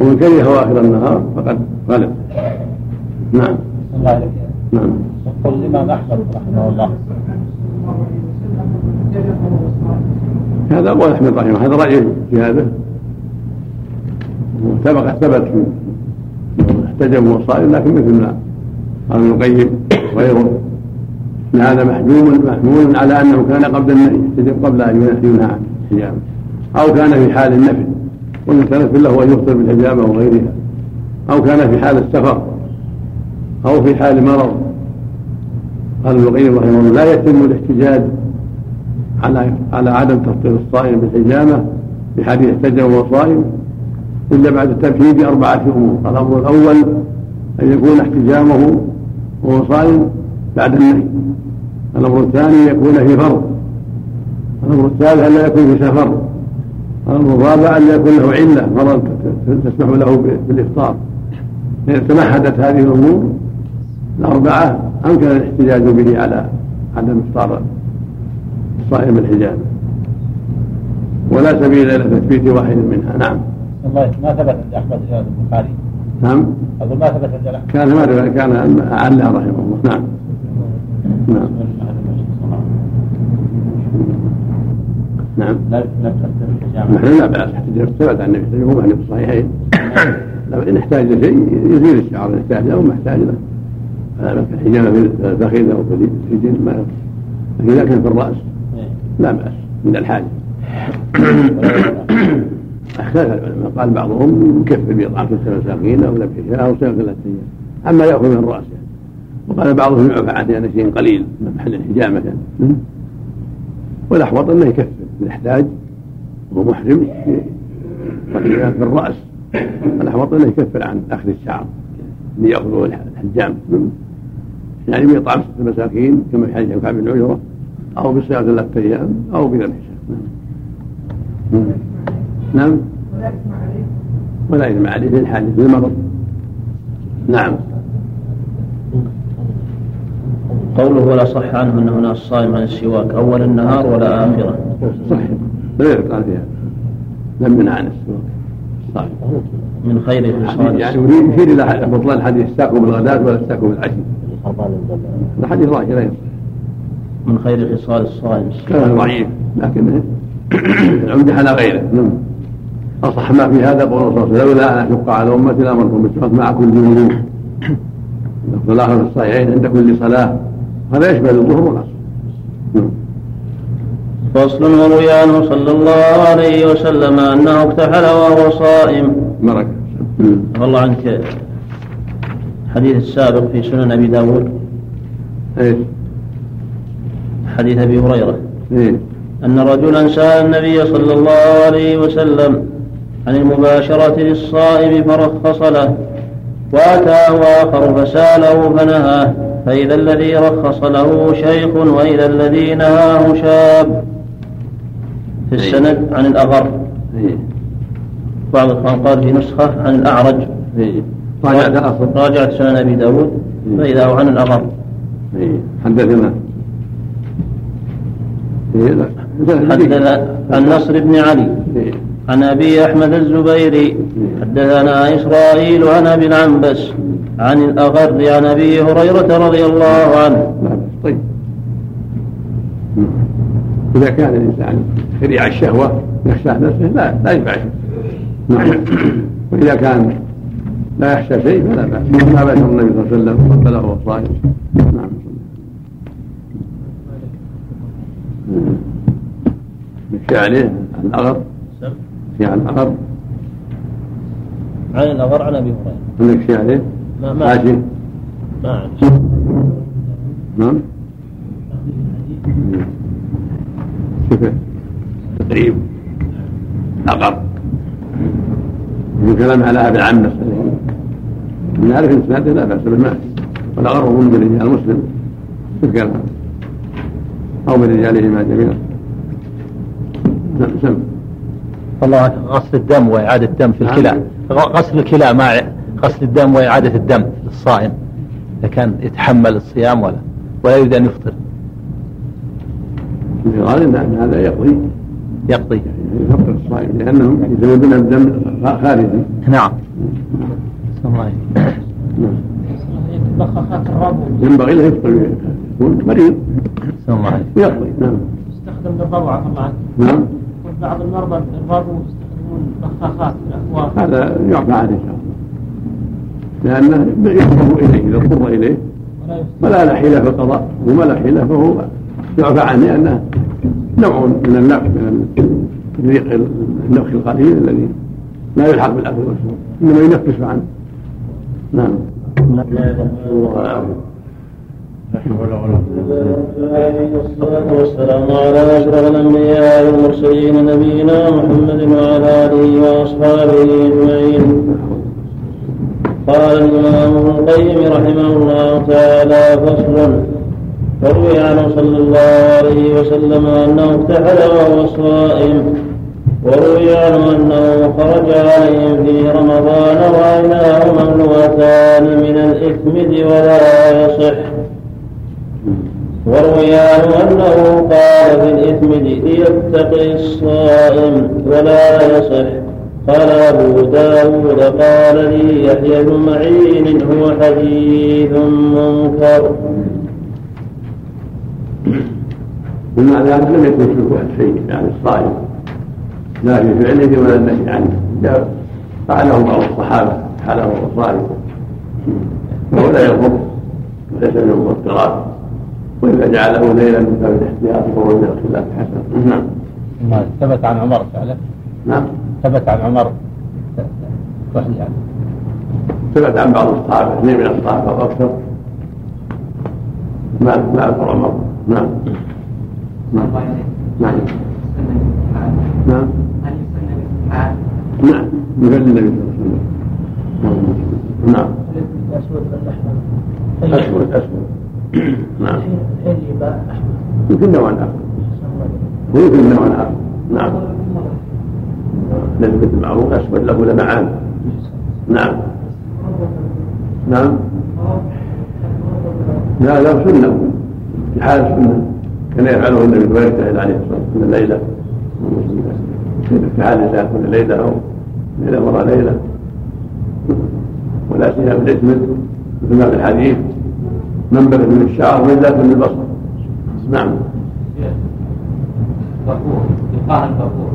ومن كرهه آخر النهار فقد غلب. نعم. الله عليك. نعم. الإمام أحمد رحمه الله. هذا قول أحمد رحمه هذا رأي في هذا سبق ثبت وهو صائم لكن مثل ما قال ابن القيم وغيره. إن هذا محجوم محمول على أنه كان قبل النهي يحتجم قبل أن ينهى عن الحجامه أو كان في حال النفل والمتنفل له أن يفطر بالحجامه وغيرها أو كان في حال السفر. أو في حال مرض. قال ابن رحمه الله لا يتم الاحتجاج على على عدم تفطير الصائم بالحجامة بحديث احتجم وهو صائم إلا بعد التمهيد بأربعة أمور. الأمر الأول أن يكون احتجامه وهو صائم بعد النهي. الأمر الثاني يكون في فرض. الأمر الثالث أن لا يكون في سفر. الأمر الرابع أن يكون له علة مرض تسمح له بالإفطار. فاذا تمهدت هذه الأمور الاربعه امكن الاحتجاج به على عدم افطار الصائم الحجامه ولا سبيل إلى تثبيت واحد منها. نعم. الله ما ثبت عند أحمد رواية البخاري. نعم. أقول ما ثبت عند أحمد. كان ما كان أعلى رحمه الله. نعم. نعم. نعم. لا لا تفطر الحجامة نحن لا بأس. ثبت عن النبي صلى الله عليه وسلم. في الصحيحين. لكن إن احتاج لشيء يزيل الشعر إن احتاج له ما احتاج له. الحجامة في الفخذ أو في الرجل ما لكن إذا كان في الرأس إيه. لا بأس عند الحاجة. [coughs] أختلف العلماء قال بعضهم يكفر بإطعام ستة مساكين أو ذبح أو صيام ثلاثة أيام أما يأخذ من الرأس يعني. وقال بعضهم يعفى يعني شيء قليل من محل الحجامة والأحوط أنه يكفر إذا احتاج وهو محرم في في الرأس. الأحوط أنه يكفر عن أخذ الشعر ليأخذه الحجام يعني بإطعام ستة مساكين كما في حديث كعب بن عجرة أو بصيام ثلاثة أيام أو بذبح شاة نعم. نعم. ولا إثم عليه في الحادث للمرض نعم. قوله ولا صح عنه انه نهى الصائم عن السواك أول النهار ولا آخرة. صحيح لا قال فيها. لم ينع عن السواك. صحيح من خير يعني يريد يشير إلى بطلان حديث استاكوا بالغداة ولا استاكوا بالعشي. هذا حديث ضعيف لا يصح من خير خصال الصائم. كان ضعيف. لكن العمدة على غيره نعم. أصح ما في هذا قول الله صلى لولا أن أشق على أمتي لأمركم بالسواك مع كل وضوء الصلاة في الصحيحين عند كل صلاة. هذا يشمل الظهر والعصر. نعم. فصل وروي عنه صلى الله عليه وسلم أنه اكتحل وهو صائم. بركة والله عنك. حديث السابق في سنن أبي داود. إيش؟ حديث أبي هريرة. إيه. أن رجلا سأل النبي صلى الله عليه وسلم عن المباشرة للصائم فرخص له وأتاه آخر فسأله فنهاه فإذا الذي رخص له شيخ وإذا الذي نهاه شاب. في السند عن الأغر. إيه. بعض الإخوان قال في نسخة عن الأعرج. إيه. راجعت سنن أبي داود فإذا هو عن الأغر إيه. حدثنا إيه. لا. حدث عن نصر بن علي إيه. عن أبي أحمد الزبيري حدثنا إسرائيل عن أبي العنبس عن الأغر عن أبي هريرة رضي الله عنه بأس. طيب إذا كان الإنسان سريع الشهوة يخشى نفسه لا لا ينفع شيء نعم [coughs] وإذا كان لا يخشى شيء فلا بأس ما بشر النبي صلى الله عليه وسلم قبله وهو صائم نعم. يخشى عليه عن الأغر. في عن الأغر. عن الأغر عن أبي هريرة. من يخشى عليه ما ما حاجة ما. نعم. كيف تقريب أقر من كلام على أبي العمس نعرف إن سناده لا بأس به معه والأغر من رجال مسلم الكلام. أو من رجالهما جميعا. نعم سم. والله غسل الدم وإعادة الدم في نعم. الكلى. غسل الكلى مع غسل الدم وإعادة الدم للصائم إذا كان يتحمل الصيام ولا ولا يريد أن يفطر. في الغالب أن هذا يقضي. يقضي. يفطر الصائم لأنهم يزودون الدم خارجي. نعم. الله نعم. بخاخات الربو ينبغي له يفطر يكون مريض. نعم. يستخدم الله عنك. نعم. بعض المرضى الربو يستخدمون بخاخات في هذا يعفى عنه ان شاء الله لأنه يضطر إليه إذا اضطر إليه. ولا فلا لا حيلة في القضاء وما لا حيلة فهو يعفى عنه لأنه نوع من النفخ من الريق النفخ القليل الذي لا يلحق بالأكل والشرب إنما ينفس عنه. نعم. الله والسلام على أشرف الأنبياء والمرسلين نبينا محمد وعلى آله وأصحابه أجمعين قال الإمام ابن القيم رحمه الله تعالى فصل وروي عنه صلى الله عليه وسلم أنه اكتحل وهو صائم وروي عنه أنه خرج عليهم في رمضان وعيناه مملوءتان من الإثمد ولا يصح. وروي عنه أنه قال في الإثمد ليتقي الصائم ولا يصح. قال أبو داود قال لي يحيى بن معين هو حديث منكر. ومع ذلك لم يكن شبه شيء يعني الصائم. لا في فعله ولا النهي عنه جاء فعله بعض الصحابة حاله وهو صائم فهو لا يضر وليس من المفطرات وإذا جعله ليلا من باب الاحتياط فهو من الخلاف حسن. نعم. ثبت عن عمر فعلا؟ نعم. ثبت عن عمر. يعني ثبت عن بعض الصحابة اثنين من الصحابة أو أكثر. ما ما اذكر عمر. نعم. نعم. نعم. نعم. نعم. مثل النبي صلى الله عليه وسلم. نعم. الاسود والاحمر أسود. اسود نعم. الحين يبقى احمر يمكن نوع آخر. ويمكن نوع آخر. نعم. الذي مثل معروف أسود له لمعان. نعم. نعم. لا لا سنة. في حال السنة كان يفعله النبي ويجتهد عليه الصلاة والسلام كل في حال الإنسان كل ليلة أو ليلة وراء ليلة. ولا سيما بالإثم مثل ما في الحديث منبت من الشعر وإلا من البصر نعم. غفور يقال غفور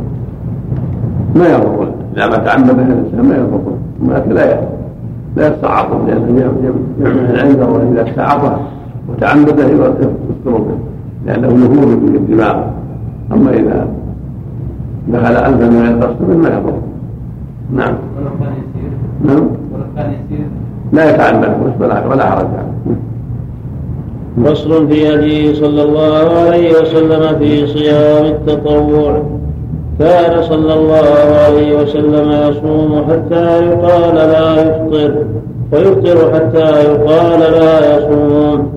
ما يضر إذا ما تعمد الإنسان ما يضر ولكن لا لا يستعرض لأنه يعمل عنده وإذا استعرضه وتعمده يذكر به لأنه نفوذ في الدماغ. أما إذا دخل أنفا من غير قصد ما يضر نعم. نعم. لا يتعمد ولا ولا حرج عليه. فصل في هديه صلى الله عليه وسلم في صيام التطوع. كان صلى الله عليه وسلم يصوم حتى يقال لا يفطر ويفطر حتى يقال لا يصوم.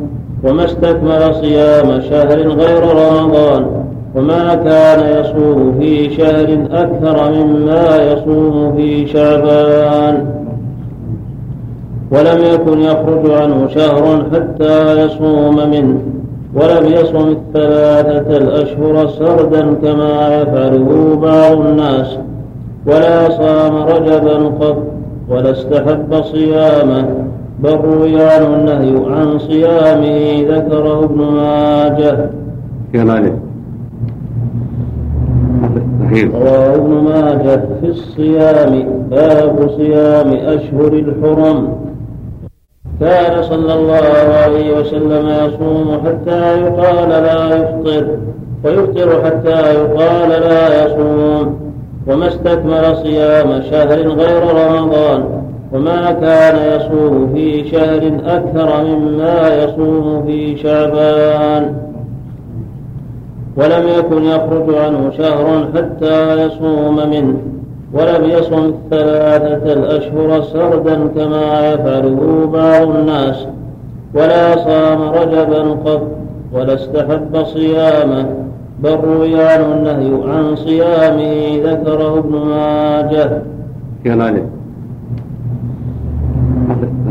وما استكمل صيام شهر غير رمضان. وما كان يصوم في شهر أكثر مما يصوم في شعبان. ولم يكن يخرج عنه شهر حتى يصوم منه. ولم يصم الثلاثة الأشهر سردا كما يفعله بعض الناس. ولا صام رجبا قط ولا استحب صيامه. بل روي عنه النهي عن صيامه ذكره ابن ماجه. رواه ابن ماجه في الصيام باب صيام أشهر الحرم. كان صلى الله عليه وسلم يصوم حتى يقال لا يفطر ويفطر حتى يقال لا يصوم. وما استكمل صيام شهر غير رمضان وما كان يصوم في شهر أكثر مما يصوم في شعبان. ولم يكن يخرج عنه شهر حتى يصوم منه ولم يصم الثلاثة الأشهر سردا كما يفعله بعض الناس ولا صام رجبا قط ولا استحب صيامه بل روي عنه النهي عن صيامه ذكره ابن ماجه. عليه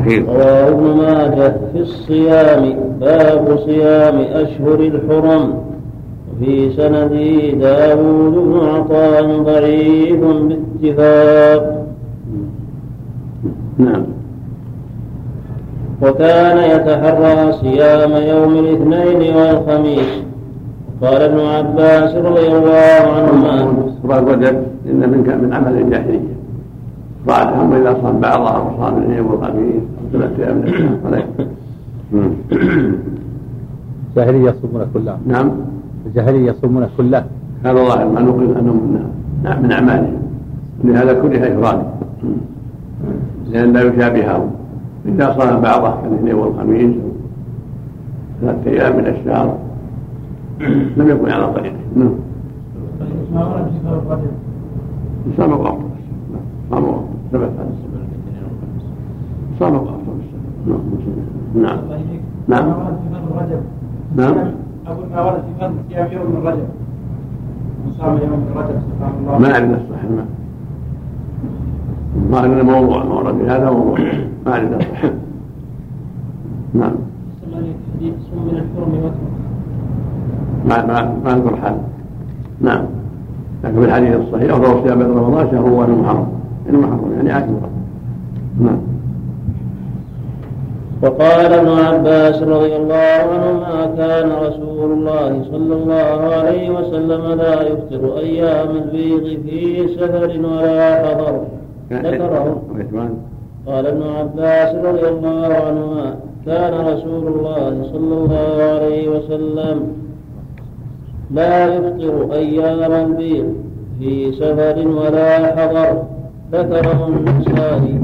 رواه ابن ماجه في الصيام باب صيام أشهر الحرم. وفي سنده داود بن عطاء ضعيف باتفاق نعم. وكان يتحرى صيام يوم الاثنين والخميس. قال ابن عباس رضي الله عنهما. صلاة رجب إن من كان من عمل الجاهلية. بعدهم إذا صام بعضها أو صام الاثنين والخميس أو ثلاثة أيام من الشهر الجاهلية يصومون كلها. نعم. الجاهلية يصومون كلها هذا ظاهر ما نقل أنه من من أعمالهم. لهذا كلها إفراد لأن لا يشابههم إذا صام بعضه كالاثنين والخميس ثلاثة أيام من الشهر لم يكن على طريقه. نعم. ما ورد صام وقت. صام وقت. ثبت هذا. صام نعم. نعم. نعم. أقول ما ورد في فرق صيام يوم من رجب صام يوم من رجب سبحان الله ما أعرف الصح ما ما أعرف موضوع ما ورد في هذا موضوع. ما أعرف الصح نعم. حديث من الحرم واترك ما ما ما أذكر حال. نعم. لكن في الحديث الصحيح افضل صيام بدر رمضان شهر هو المحرم المحرم يعني عاشوراء. نعم. وقال ابن عباس رضي الله عنهما كان رسول الله صلى الله عليه وسلم لا يفطر أيام البيض في سفر ولا حضر. ذكره. قال ابن عباس رضي الله عنهما كان رسول الله صلى الله عليه وسلم لا يفطر أيام البيض في سفر ولا حضر. ذكره النسائي.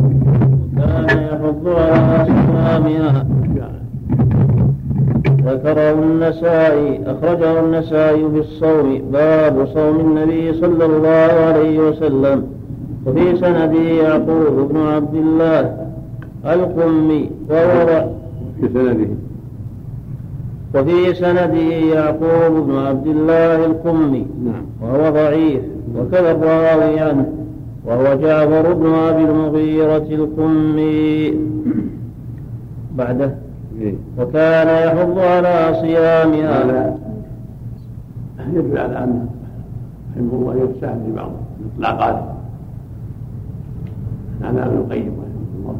وكان يحض على صيامها ذكره النسائي أخرجه النسائي في الصوم باب صوم النبي صلى الله عليه وسلم. وفي سنده يعقوب بن عبد الله القمي وهو في سنده. وفي سنده يعقوب بن عبد الله القمي نعم. وهو ضعيف وكذا الراوي عنه وهو جعفر بن أبي المغيرة القمي. بعده. إيه. وكان يحض على صيامها هذا يدل على أن رحمه الله يتساهل في بعض الإطلاقات. على ابن القيم رحمه الله.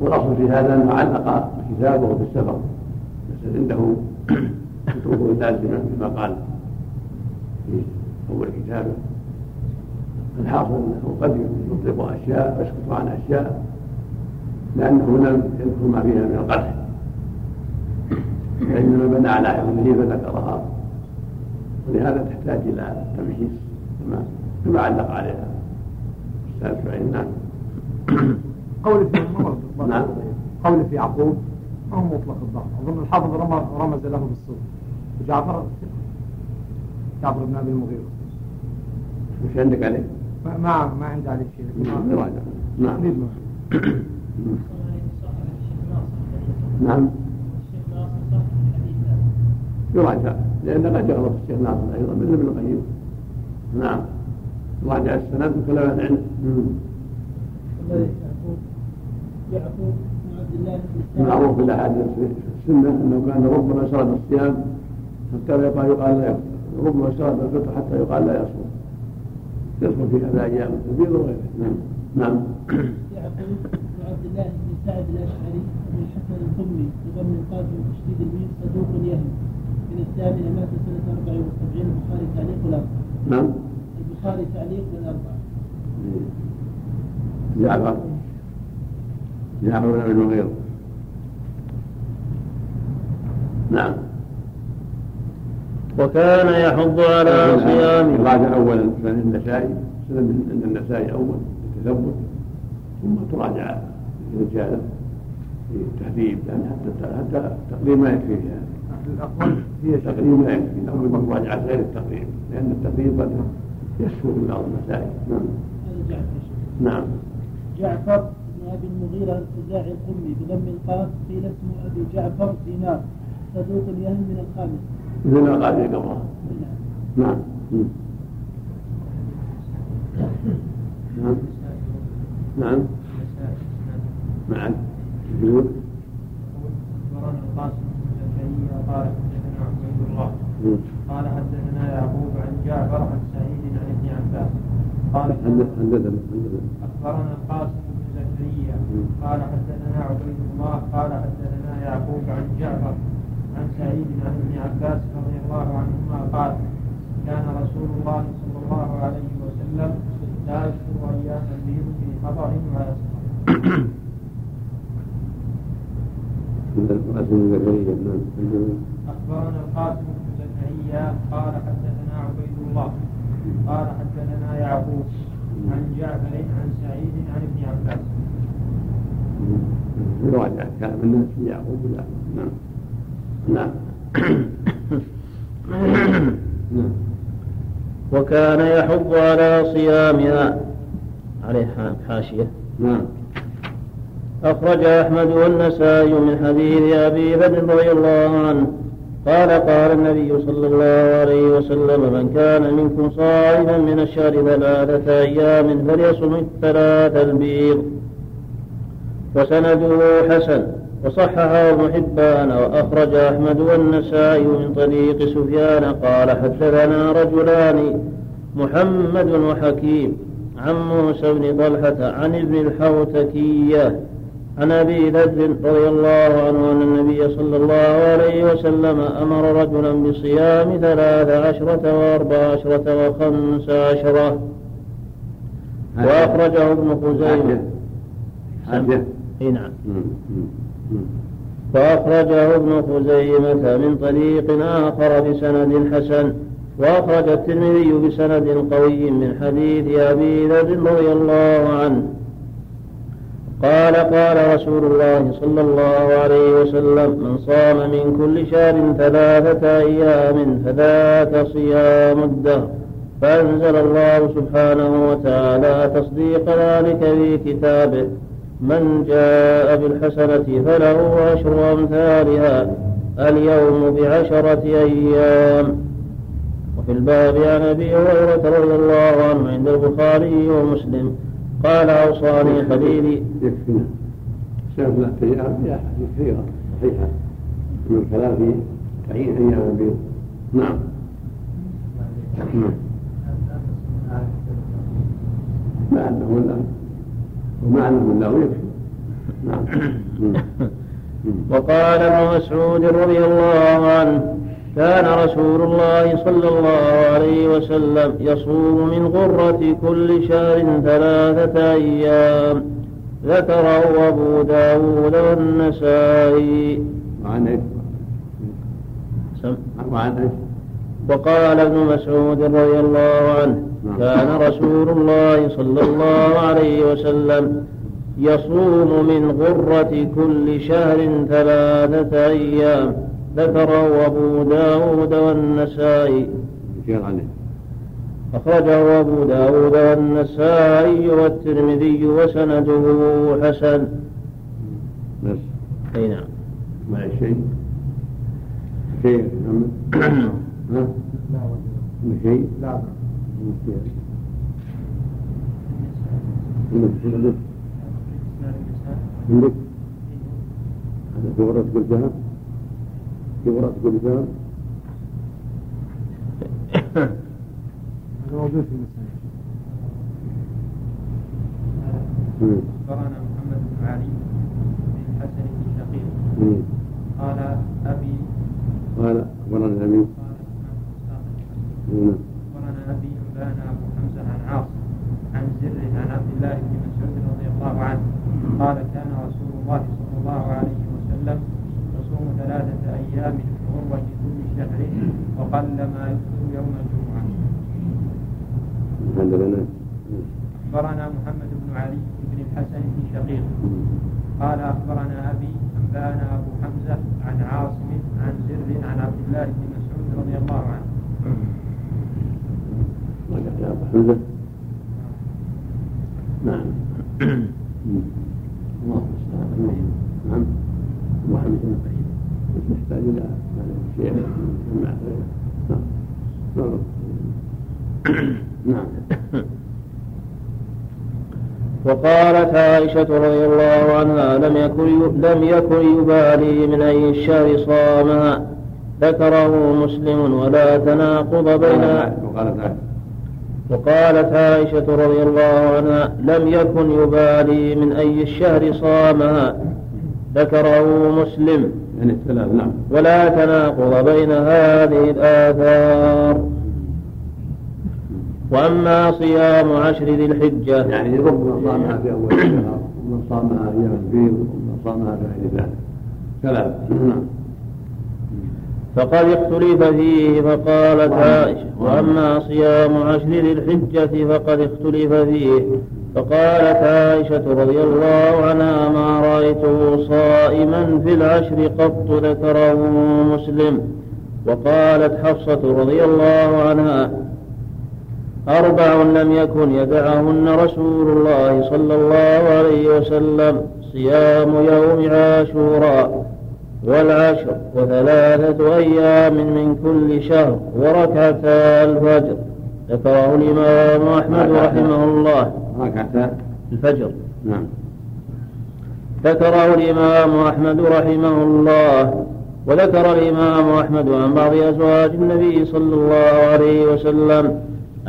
والأصل في هذا أنه علق كتابه بالسفر ليس عنده كتبه لازمه كما قال في أول كتابه. الحاصل أنه قد يطلق أشياء ويسكت عن أشياء. لأنه لم يذكر ما فيها من القدح فانما بنى على حفظه فذكرها ولهذا تحتاج إلى تمحيص كما كما علق عليها الاستاذ شعيب نعم قول في نعم. قول في يعقوب ما هو مطلق الضعف اظن الحافظ رمز, رمز له بالصوت وجعفر جعفر بن ابي المغيرة وش عندك عليه؟ ما ما, عندي عليه شيء نعم. نعم. يراجع لأن قد يغلط الشيخ ناصر أيضا مثل ابن القيم. نعم. يراجع السند يعقوب بن عبد الله بن معروف في الأحاديث في السنة أنه كان ربما شرب الصيام حتى لا يقال يقال لا يفطر ربما شرب الفطر حتى يقال لا يصوم. يصوم في هذا أيام التبيض وغيره نعم. نعم. يعقوب. الله بن سعد الأشعري بن الحسن القمي بضم القاف وتشديد الميم صدوق يهم من الثامنه مات سنة 74 البخاري تعليق والاربعه نعم. البخاري تعليق والاربعه جعفر جعفر بن ابي المغيرة نعم. وكان يحض على صيام يراجع اولا سنن النسائي سنن عند النسائي أول التثبت ثم تراجع. الرجاله في التهذيب لأن حتى حتى التقريب ما يكفي هي التقريب ما يكفي من مراجعه غير التقريب لأن التقريب قد يسهو في بعض المسائل. نعم. هذا جعفر نعم. جعفر بن أبي المغيرة الخزاعي القمي بضم القاف قيل اسمه أبي جعفر دينار صدوق يهم من الخامس مثل ما قال في قبره نعم. مم. نعم. نعم. معا يقول أخبرنا القاسم بن زكريا قال حدثنا عبيد الله. قال حدثنا يعقوب عن جعفر عن سعيد عن ابن عباس. قال حدث- حدثنا أخبرنا القاسم بن زكريا. قال حدثنا عبيد الله. قال حدثنا يعقوب عن جعفر عن سعيد عن ابن عباس رضي الله عنهما قال كان رسول الله صلى الله عليه وسلم لا يذكر أيام البيض في خبر ولا سفر [coughs] القاسم بن زكريا حدثنا. أخبرنا القاسم بن زكريا قال حدثنا عبيد الله قال حدثنا يعقوب عن جعفر عن سعيد عن ابن عباس. يراجع كلام الناس في يعقوب نعم نعم نعم وكان يحض على صيامها عليه حاشية نعم أخرج أحمد والنسائي من حديث أبي بكر رضي الله عنه. قال قال النبي صلى الله عليه وسلم من كان منكم صائما من الشهر ثلاثة أيام فليصم الثلاث البيض. وسنده حسن وصححه ابن حبان وأخرج أحمد والنسائي من طريق سفيان. قال حدثنا رجلان محمد وحكيم عن موسى بن طلحة عن ابن الحوتكية عن أبي ذر رضي الله عنه أن النبي صلى الله عليه وسلم أمر رجلا بصيام ثلاث عشرة وأربع عشرة وخمس عشرة. وأخرجه ابن حاجة. إي نعم. وأخرجه ابن خزيمة من طريق آخر بسند حسن. وأخرج الترمذي بسند قوي من حديث أبي ذر رضي الله عنه. قال قال رسول الله صلى الله عليه وسلم من صام من كل شهر ثلاثة أيام فذاك صيام الدهر. فأنزل الله سبحانه وتعالى تصديق ذلك في كتابه. من جاء بالحسنة فله عشر أمثالها. اليوم بعشرة أيام. وفي الباب عن أبي هريرة رضي الله عنه عند البخاري ومسلم. قال أوصاني خليلي يكفينا. أيام في أحاديث كثيرة صحيحة من الكلام في تعيين أيام البيض نعم نعم. مع أنه لا. ومع أنه لا يكفي نعم. مم. [laughs] وقال ابن مسعود رضي الله عنه كان رسول الله صلى الله عليه وسلم يصوم من غرة كل شهر ثلاثة أيام ذكره أبو داود والنسائي وعن. وعن إيش؟ وقال ابن مسعود رضي الله عنه نعم. كان رسول الله صلى الله عليه وسلم يصوم من غرة كل شهر ثلاثة أيام ذكره أبو داود والنسائي. أخرجه أبو داود والنسائي والترمذي وسنده حسن. بس. أي نعم. مع شيء؟ شيء؟ ها؟ شيء؟ لا. عندك؟ عندك؟ هذا في ورقة قلتها؟ في ورقة قلتها؟ هذا موجود في المسائل مم. أخبرنا محمد بن علي بن الحسن بن شقيق. قال أبي قال أخبرنا النبي قال نعم. أخبرنا أبي أنبانا أبو حمزة عن عاصم عن زر عن عبد الله بن مسعود رضي الله عنه قال كان رسول الله صلى الله عليه وسلم يصوم ثلاثة أيام في غرة كل شهر وقل ما يفطر يوم الجمعة هذا لنا أخبرنا محمد بن علي بن الحسن بن شقيق قال أخبرنا أبي أنبأنا أبو حمزة عن عاصم عن زر عن عبد الله بن مسعود رضي الله عنه قال يا أبو حمزة نعم مم. الله المستعان نعم أبو حمزة بس نحتاج إلى هذا الشيء مع نعم نعم وقالت عائشة رضي الله عنها لم يكن لم يكن يبالي من أي الشهر صامها ذكره مسلم ولا تناقض بين وقالت عائشة. رضي الله عنها لم يكن يبالي من أي الشهر صامها ذكره مسلم. يعني نعم. ولا تناقض بين هذه الآثار. وأما صيام عشر ذي الحجة. يعني ربما صامها في أول الشهر ومن صامها أيام البيض ومن صامها في غير ذلك. ثلاث نعم. فقد اختلف فيه فقالت عائشة وأما صيام عشر ذي الحجة فقد اختلف فيه. فقالت عائشة رضي الله عنها ما رأيته صائما في العشر قط ذكره مسلم. وقالت حفصة رضي الله عنها أربع لم يكن يدعهن رسول الله صلى الله عليه وسلم صيام يوم عاشوراء والعشر وثلاثة أيام من كل شهر وركعتا الفجر. ذكره الإمام أحمد رحمه الله. ركعتا الفجر. نعم. ذكره الإمام أحمد رحمه الله. وذكر الإمام أحمد عن بعض أزواج النبي صلى الله عليه وسلم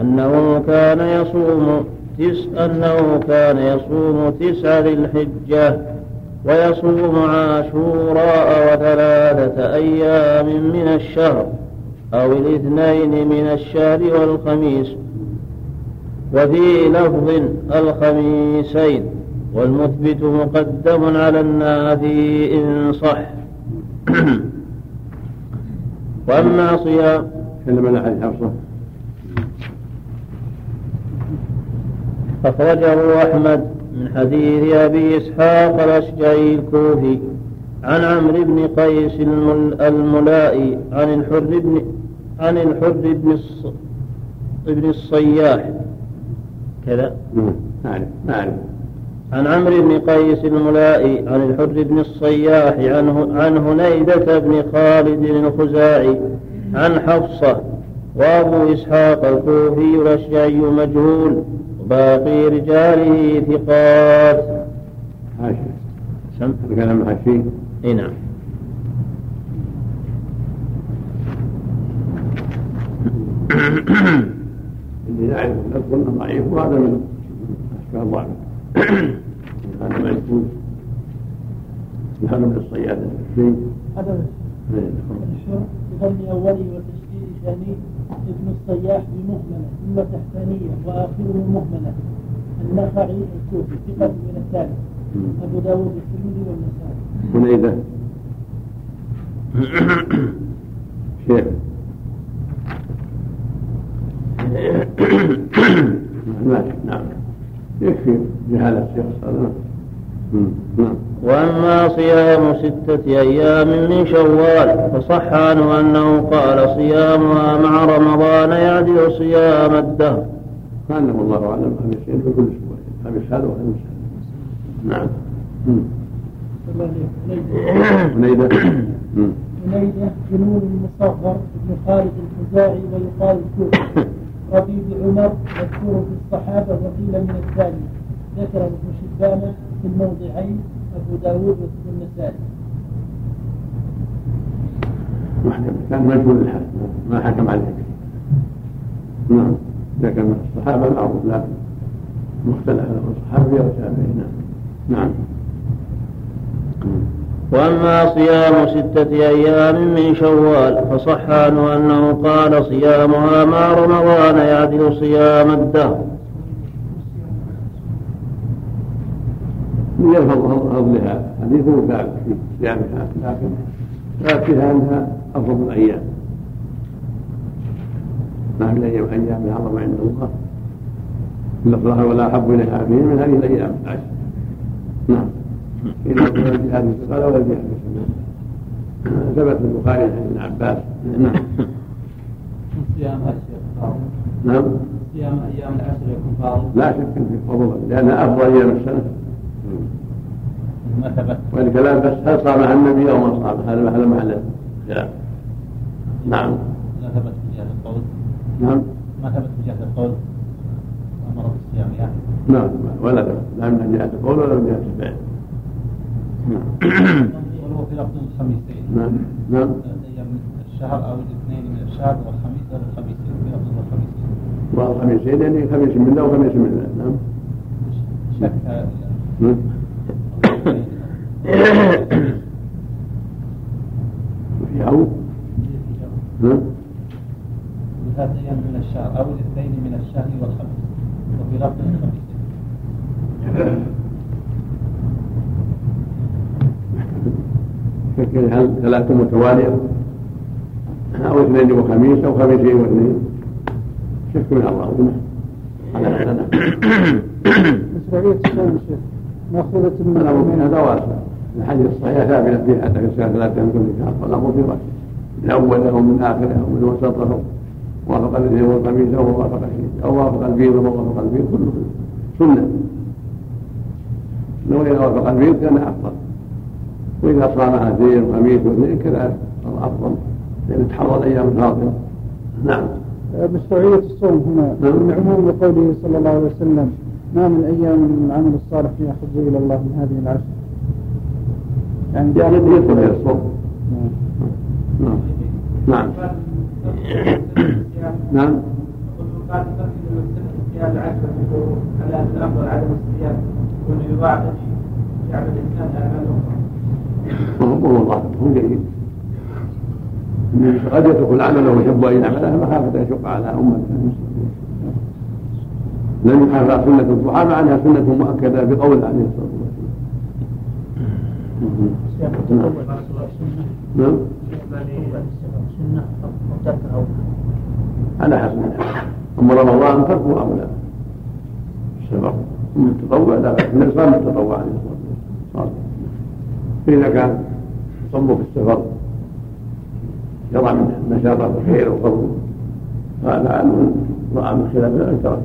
أنه كان يصوم تس أنه كان يصوم تسع ذي الحجة ويصوم عاشوراء وثلاثة أيام من الشهر أو الاثنين من الشهر والخميس. وفي لفظ الخميسين والمثبت مقدم على النافي إن صح. [clears throat] وأما صيام تكلم عن حفصة. أخرجه أحمد من حديث أبي إسحاق الأشجعي الكوفي عن عمرو بن قيس المل- الملائي عن الحر بن عن الحر بن الص... بن الصياح. كذا؟ نعم أعرف عن عمرو بن قيس الملائي عن الحر بن الصياح عن عن هنيدة بن خالد الخزاعي عن حفصة وأبو إسحاق الكوفي الأشجعي مجهول. وباقي رجاله ثقات. حاشية سم الكلام حاشي إي نعم. اللي يعرف الأصل أنه ضعيف وهذا من أشكال ضعفه. هذا ما يكون. هذا من الصيادة. شيء هذا الشر بضم أوله وتشديد ثاني ابن الصياح بمهملة. ثم تحتانية وآخره مهملة النخعي الكوفي ثقة من الثالث. أبو داود الترمذي والنسائي. هنيدة شيخ. ماشي نعم يكفي جهالة الشيخ نعم نعم. وأما صيام ستة أيام من شوال فصح عنه أنه قال صيامها مع رمضان يعدل صيام الدهر. كان والله أعلم خميسين في كل أسبوع خميس هذا وخميس هذا نعم. مم. حنيدة. جنون المصغر بن خالد الخزاعي ويقال الكوفي. ربيب عمر مذكور في الصحابة وقيل من الثاني. ذكر ابن شبان في الموضعين أبو داود وابن النسائي محكم كان مجهول الحال ما حكم عليه نعم. إذا كان من الصحابة معروف لكن مختلف له صحابي أو تابعي نعم. نعم وأما صيام ستة أيام من شوال فصح عنه أنه قال صيامها مع رمضان يعدل صيام الدهر. من يلفظ فضلها. حديثه ثابت في صيامها لكن لا فيها أنها أفضل الأيام. ما من أيام أيام أعظم عند الله. الله ولا أحب إليها فيه من هذه الأيام. العشر نعم. إلى الجهاد في الصلاة والجهاد في السنة ثبت في البخاري عن ابن عباس. نعم. صيام نعم. صيام أيام العشر يكون فاضل. لا شك في فضلها لأنها أفضل أيام السنة. ما ثبت والكلام بس هل صامها النبي أو ما صامها هذا محل محل؟ نعم. لا ثبت في جهة القول؟ نعم. ما ثبت في جهة القول؟ أمر بالصيام يعني. نعم. ولا ثبت. لا من جهة القول ولا من جهة الفعل. نعم. وهو في لفظ الخميسين نعم. نعم. أيام الشهر أو الاثنين من الشهر والخميس أو الخميسين. في لفظ الخميسين. والخميسين يعني خميس من الله وخميس من الله. نعم. شك نعم وفي عود نعم ثلاث أيام من الشهر أو الاثنين من الشهر والخميس وفي لفظ الخميسين فكر هل ثلاثة متوالية؟ أو اثنين وخميس أو خميسين واثنين شك من الله. على هذا. مشروعية الصوم شيخ مأخوذة من هذا واسع الحديث الصحيح ثابتة في حتى في السنة ثلاثة من كل شهر والأمر في واسع من أوله من آخره ومن وسطه. وافق الاثنين والخميس أو وافق أو وافق البيض أو وافق البيض كله سنة. لو إذا وافق البيض كان أفضل. وإذا صام اثنين وخميس واثنين كذا أفضل. لأن تحرى الأيام الفاضلة نعم. مشروعية الصوم هنا. نعم. من عموم قوله صلى الله عليه وسلم ما من أيام من العمل الصالح يحب إلى الله من هذه العشر؟ يعني يدخل إلى الصوم نعم. نعم. نعم. على الافضل عدم الصيام وانه يضاعف يعمل الانسان وهو هو جيد. قد يترك العمل ويحب أن يعمله مخافه ان يشق على امته لم يحافظ على سنة الضحى مع أنها سنة مؤكدة بقول عليه الصلاة والسلام. نعم على حسب. أما رمضان تركه اولى السبب اما التطوع لا. باس النبي صام التطوع عليه الصلاه والسلام فاذا كان صمه في السفر يرى من نشاط الخير وفضل فهذا من رأى من خلاف ذلك ترك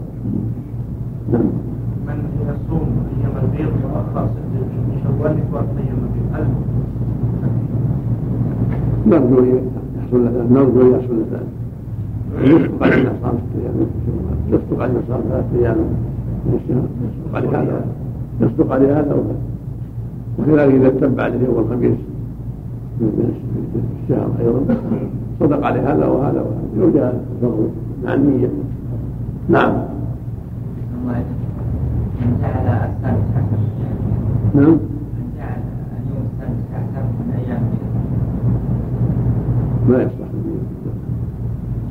نعم. من يصوم أيام البيض ست من شوال أيام البيض. نرجو ان يحصل نرجو ان يحصل يصدق علينا ست أيام يصدق علينا صام ثلاثة أيام من الشهر يصدق عليه هذا يصدق عليه هذا وكذلك إذا اتبع اليوم والخميس من الشهر أيضا صدق عليه هذا وهذا وهذا يرجى الفضل مع النية. نعم. نعم من جعل اليوم السادس عشر من أيام ما يصلح.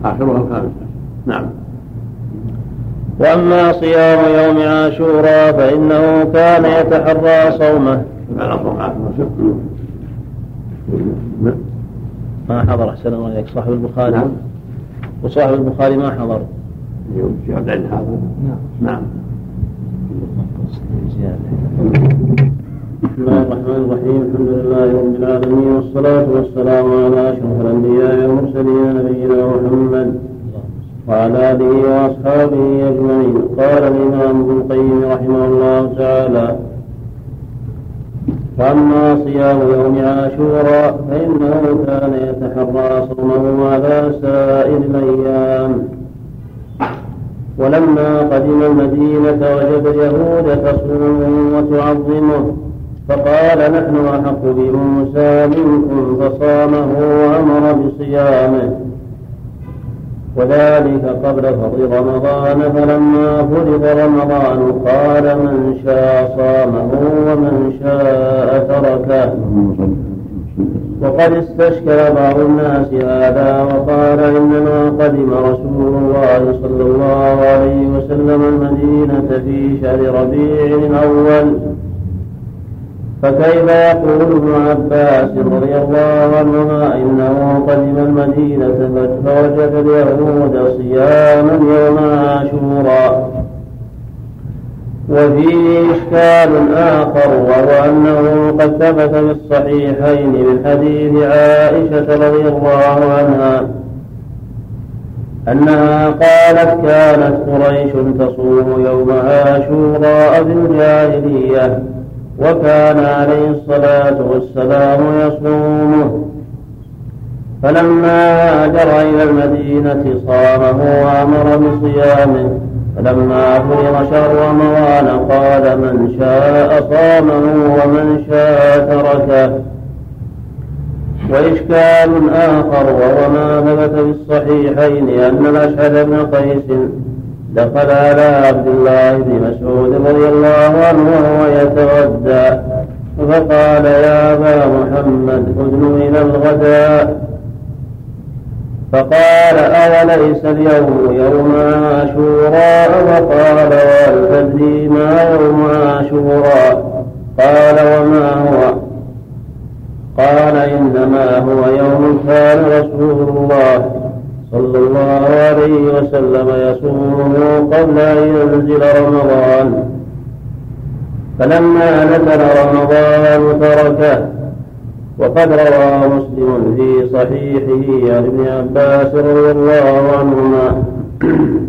آخرها الخامس عشر نعم. وأما صيام يوم عاشوراء فإنه كان يتحرى صومه. على صوم نعم. ما حضر أحسن الله إليك. صاحب البخاري. نعم. وصاحب البخاري ما حضر. يوم العزيز حاضر نعم. نعم. بسم الله الرحمن الرحيم الحمد لله رب العالمين والصلاة والسلام على أشرف الأنبياء والمرسلين نبينا محمد وعلى آله وأصحابه أجمعين قال الإمام ابن القيم رحمه الله تعالى فأما صيام يوم عاشوراء فإنه كان يتحرى صومه على سائر الأيام ولما قدم المدينة وجد اليهود تصومه وتعظمه فقال نحن أحق بموسى منكم فصامه وأمر بصيامه. وذلك قبل فرض رمضان فلما فرض رمضان قال من شاء صامه ومن شاء تركه. وقد استشكل بعض الناس هذا وقال إنما قدم رسول الله صلى الله عليه وسلم المدينة في شهر ربيع الأول. فكيف يقول ابن عباس رضي الله عنهما إنه قدم المدينة فوجد اليهود صياما يوم عاشوراء. وفيه إشكال آخر وهو أنه قد ثبت في الصحيحين من حديث عائشة رضي الله عنها أنها قالت كانت قريش تصوم يوم عاشوراء في الجاهلية. وكان عليه الصلاة والسلام يصومه. فلما هاجر إلى المدينة صامه وأمر بصيامه. فلما فرض شهر رمضان قال من شاء صامه ومن شاء تركه. وإشكال آخر وهو ما ثبت في الصحيحين أن الأشهد بن قيس دخل على عبد الله بن مسعود رضي الله عنه وهو يتغدى فقال يا أبا محمد ادن إلى الغداء. فقال أوليس اليوم يوم عاشوراء؟ فقال تدري ما يوم عاشوراء؟ قال وما هو؟ قال إنما هو يوم كان رسول الله. صلى الله عليه وسلم يصومه قبل أن ينزل رمضان. فلما نزل رمضان تركه وقد روى مسلم في صحيحه عن ابن عباس رضي الله عنهما [clears throat]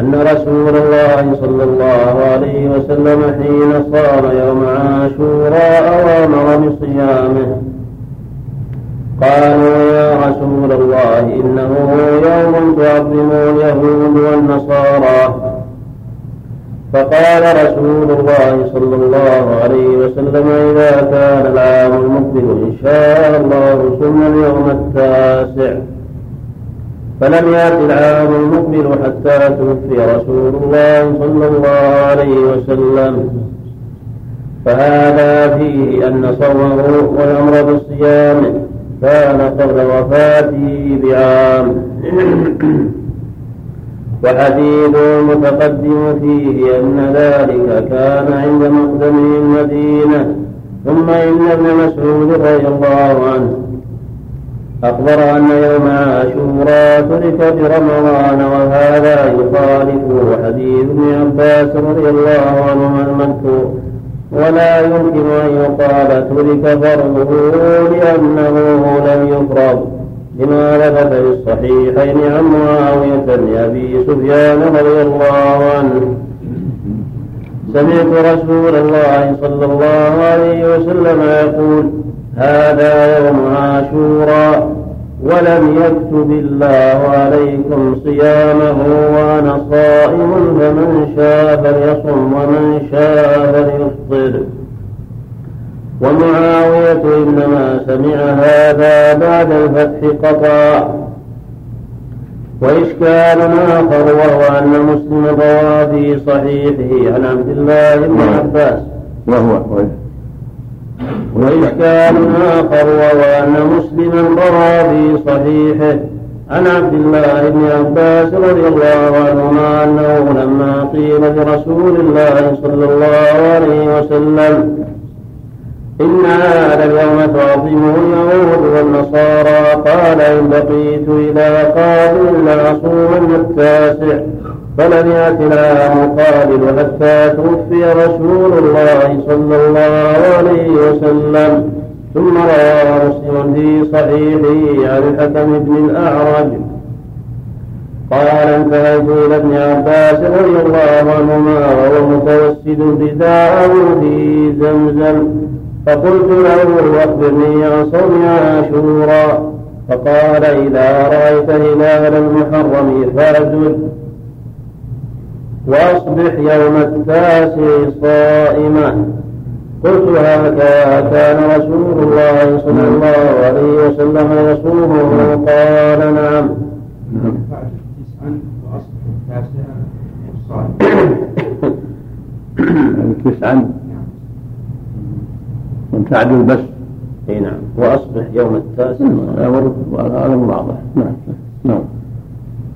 أن رسول الله صلى الله عليه وسلم حين صام يوم عاشوراء وأمر بصيامه. قالوا يا رسول الله إنه يوم تعظم اليهود والنصارى. فقال رسول الله صلى الله عليه وسلم إذا كان العام المقبل إن شاء الله ثم اليوم التاسع. فلم يأت العام المقبل حتى توفي رسول الله صلى الله عليه وسلم. فهذا فيه أن صومه والأمر بالصيام. كان قبل وفاته بعام وحديث متقدم فيه أن ذلك كان عند مقدمه المدينة ثم إن ابن مسعود رضي الله عنه أخبر أن يوم عاشوراء ترك برمضان وهذا يخالف حديث ابن عباس رضي الله عنهما المذكور. ولا يمكن أن يقال ترك فرضه لأنه لم يفرض. لما ثبت في الصحيحين عن معاوية بن أبي سفيان رضي الله عنه. سمعت رسول الله صلى الله عليه وسلم يقول هذا يوم عاشوراء ولم يكتب الله عليكم صيامه وأنا صائم فمن شاء فليصم ومن شاء فليفطر. ومعاوية إنما سمع هذا بعد الفتح قطع. وإشكال آخر وهو أن مسلم روى في صحيحه عن عبد الله بن عباس. وهو وإشكال آخر وهو أن مسلما روى في صحيحه عن عبد الله بن عباس رضي الله عنهما أنه لما قيل لرسول الله صلى الله عليه وسلم إن هذا اليوم تعظمه اليهود والنصارى قال إن بقيت إلى قابل لأصومن التاسع. فلم يأت العام قابل حتى توفي رسول الله صلى الله عليه وسلم. ثم روى مسلم في صحيحه عن الحكم بن الأعرج. قال انتهيت إلى ابن عباس رضي الله عنهما وهو متوسد رداءه في زمزم. فقلت له أخبرني عن صوم عاشورا فقال إذا رأيت هلال المحرم فأجد. وأصبح يوم التاسع صائما. قلت هكذا كان رسول الله صلى الله عليه وسلم يصومه قال نعم. تسعا وتعدل بس إي نعم. وأصبح يوم التاسع. هذا واضح نعم نعم.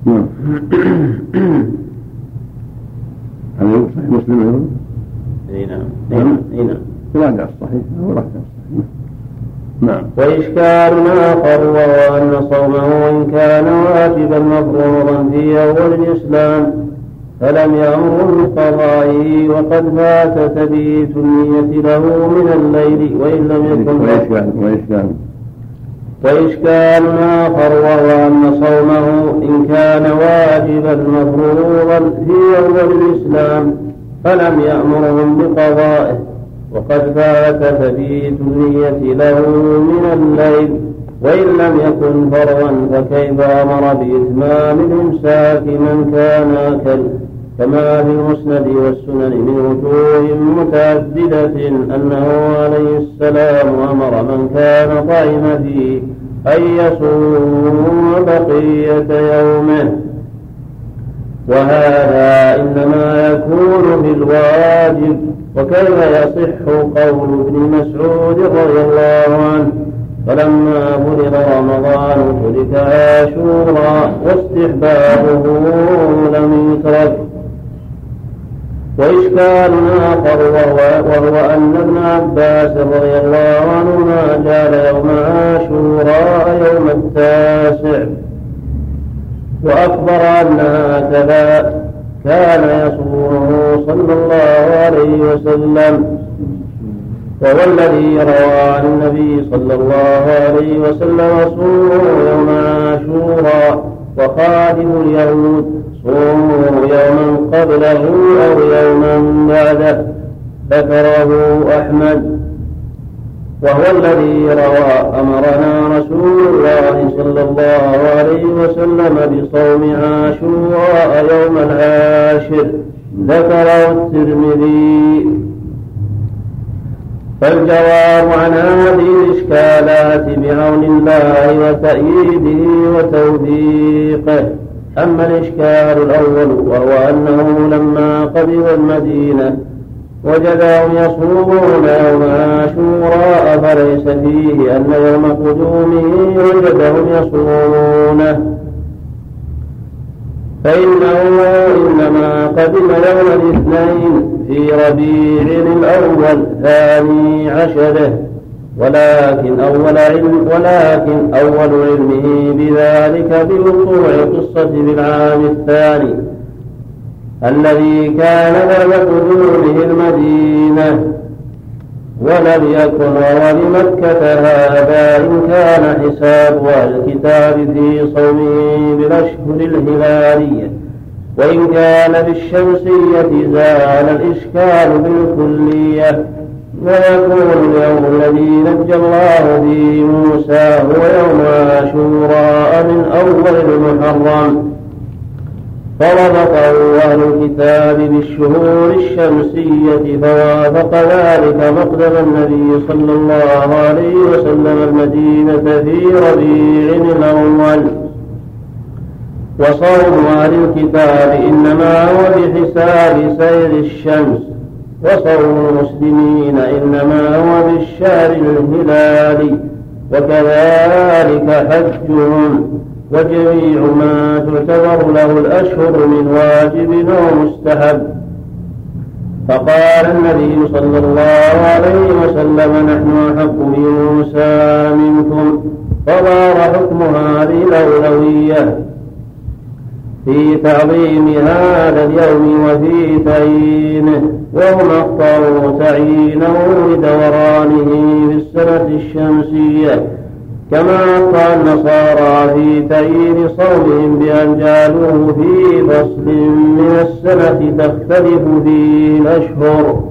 نعم. هذا صحيح مسلم أيضا أي نعم. أي نعم. راجع الصحيح هو راجع الصحيح نعم. وإشكال آخر وهو أن صومه إن كان واجبا مفروضا في أول الإسلام فلم يأمر بقضائه وقد فات تبيت النية له من الليل وإن لم يكن وإشكال وإشكال وإشكال آخر وهو أن صومه إن كان واجبا مفروضا في أول الإسلام فلم يأمرهم بقضائه وقد فات تبيت النية له من الليل وإن لم يكن فرضا فكيف أمر بإتمام الإمساك من كان أكل؟ كما في المسند والسنن من وجوه متعددة أنه عليه السلام أمر من كان طعم فيه أن يصوم بقية يومه. وهذا إنما يكون بالواجب. وكيف يصح قول ابن مسعود رضي الله عنه؟ فلما فرض رمضان ترك عاشورا واستحبابه لم يترك. وإشكال آخر وهو, وهو أن ابن عباس رضي الله عنهما جعل يوم عاشوراء يوم التاسع. وأخبر أن هكذا كان يصومه صلى الله عليه وسلم. وهو الذي روى عن النبي صلى الله عليه وسلم صوموا يوم عاشوراء وخادم اليهود. صوموا يوما قبله أو يوما بعده. ذكره أحمد. وهو الذي روى أمرنا رسول الله صلى الله عليه وسلم بصوم عاشوراء يوم العاشر. ذكره الترمذي. فالجواب عن هذه الإشكالات بعون الله وتأييده وتوثيقه أما الإشكال الأول وهو أنه لما قبض المدينة وجدهم يصومون يوم عاشوراء فليس فيه أن يوم قدومه وجدهم يصومونه. فإنه إنما قدم يوم الاثنين في ربيع الأول ثاني عشره ولكن أول علم ولكن أول علمه بذلك بوقوع قصة بالعام الثاني الذي كان بعد قدومه المدينة ولم يكن وهو بمكة هذا إن كان حساب الكتاب في صومه بالأشهر الهلالية. وإن كان بالشمسية زال الإشكال بالكلية. ويكون اليوم الذي نجى الله به موسى هو يوم عاشوراء من أول المحرم. فربطه أهل الكتاب بالشهور الشمسية فوافق ذلك مقدم النبي صلى الله عليه وسلم المدينة في ربيع الأول. وصوم أهل الكتاب إنما هو بحساب سير الشمس. وصوم المسلمين إنما هو بالشهر الهلالي وكذلك حجهم وجميع ما تعتبر له الأشهر من واجب أو مستحب. فقال النبي صلى الله عليه وسلم نحن أحق بموسى منكم فظهر حكم هذه الأولوية. في تعظيم هذا اليوم وفي تعيينه وهم أخطأوا تعيينه لدورانه في السنة الشمسية. كما أخطأ النصارى في تأييد صومهم بأن جعلوه في فصل من السنة تختلف فيه الأشهر.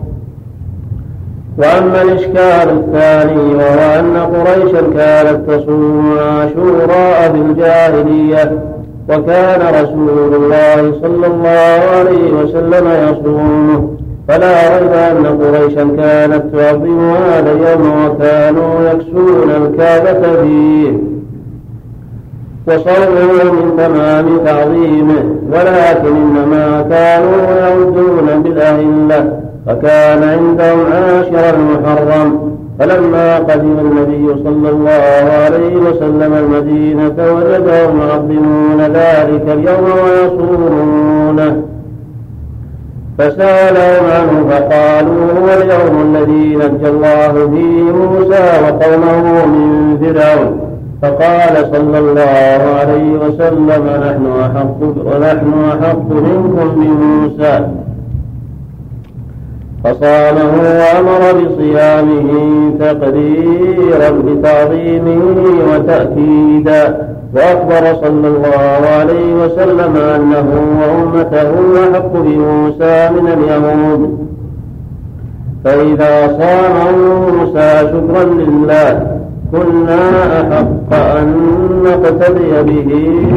وأما الإشكال الثاني وهو أن قريشا كانت تصوم عاشوراء في الجاهلية وكان رسول الله صلى الله عليه وسلم يصومه فلا ريب أن قريشا كانت تعظم هذا اليوم وكانوا يكسون الكعبة فيه. وصومه من تمام تعظيمه ولكن إنما كانوا يعدون بالأهلة فكان عندهم عاشر المحرم. فلما قدم النبي صلى الله عليه وسلم المدينة وجدهم يعظمون ذلك اليوم ويصومونه فسألهم عنه فقالوا هو اليوم الذي نجى الله فيه موسى وقومه من فرعون. فقال صلى الله عليه وسلم نحن أحق ونحن أحق منكم بموسى فصامه وأمر بصيامه تقديرا بتعظيمه وتأكيدا وأخبر صلى الله عليه وسلم أنه وأمته أحق بموسى من اليهود. فإذا صام موسى شكرا لله كنا أحق أن نقتدي به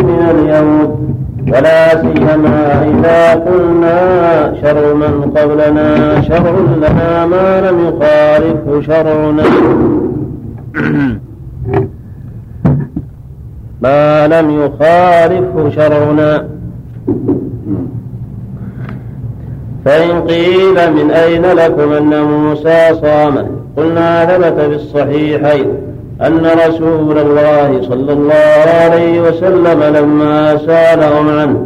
من اليهود. ولا سيما إذا قلنا شر من قبلنا شر لنا ما لم يخالفه شرعنا. ما لم يخالفه شرعنا. فإن قيل من أين لكم أن موسى صام؟ قلنا ثبت في الصحيحين. أن رسول الله صلى الله عليه وسلم لما سألهم عنه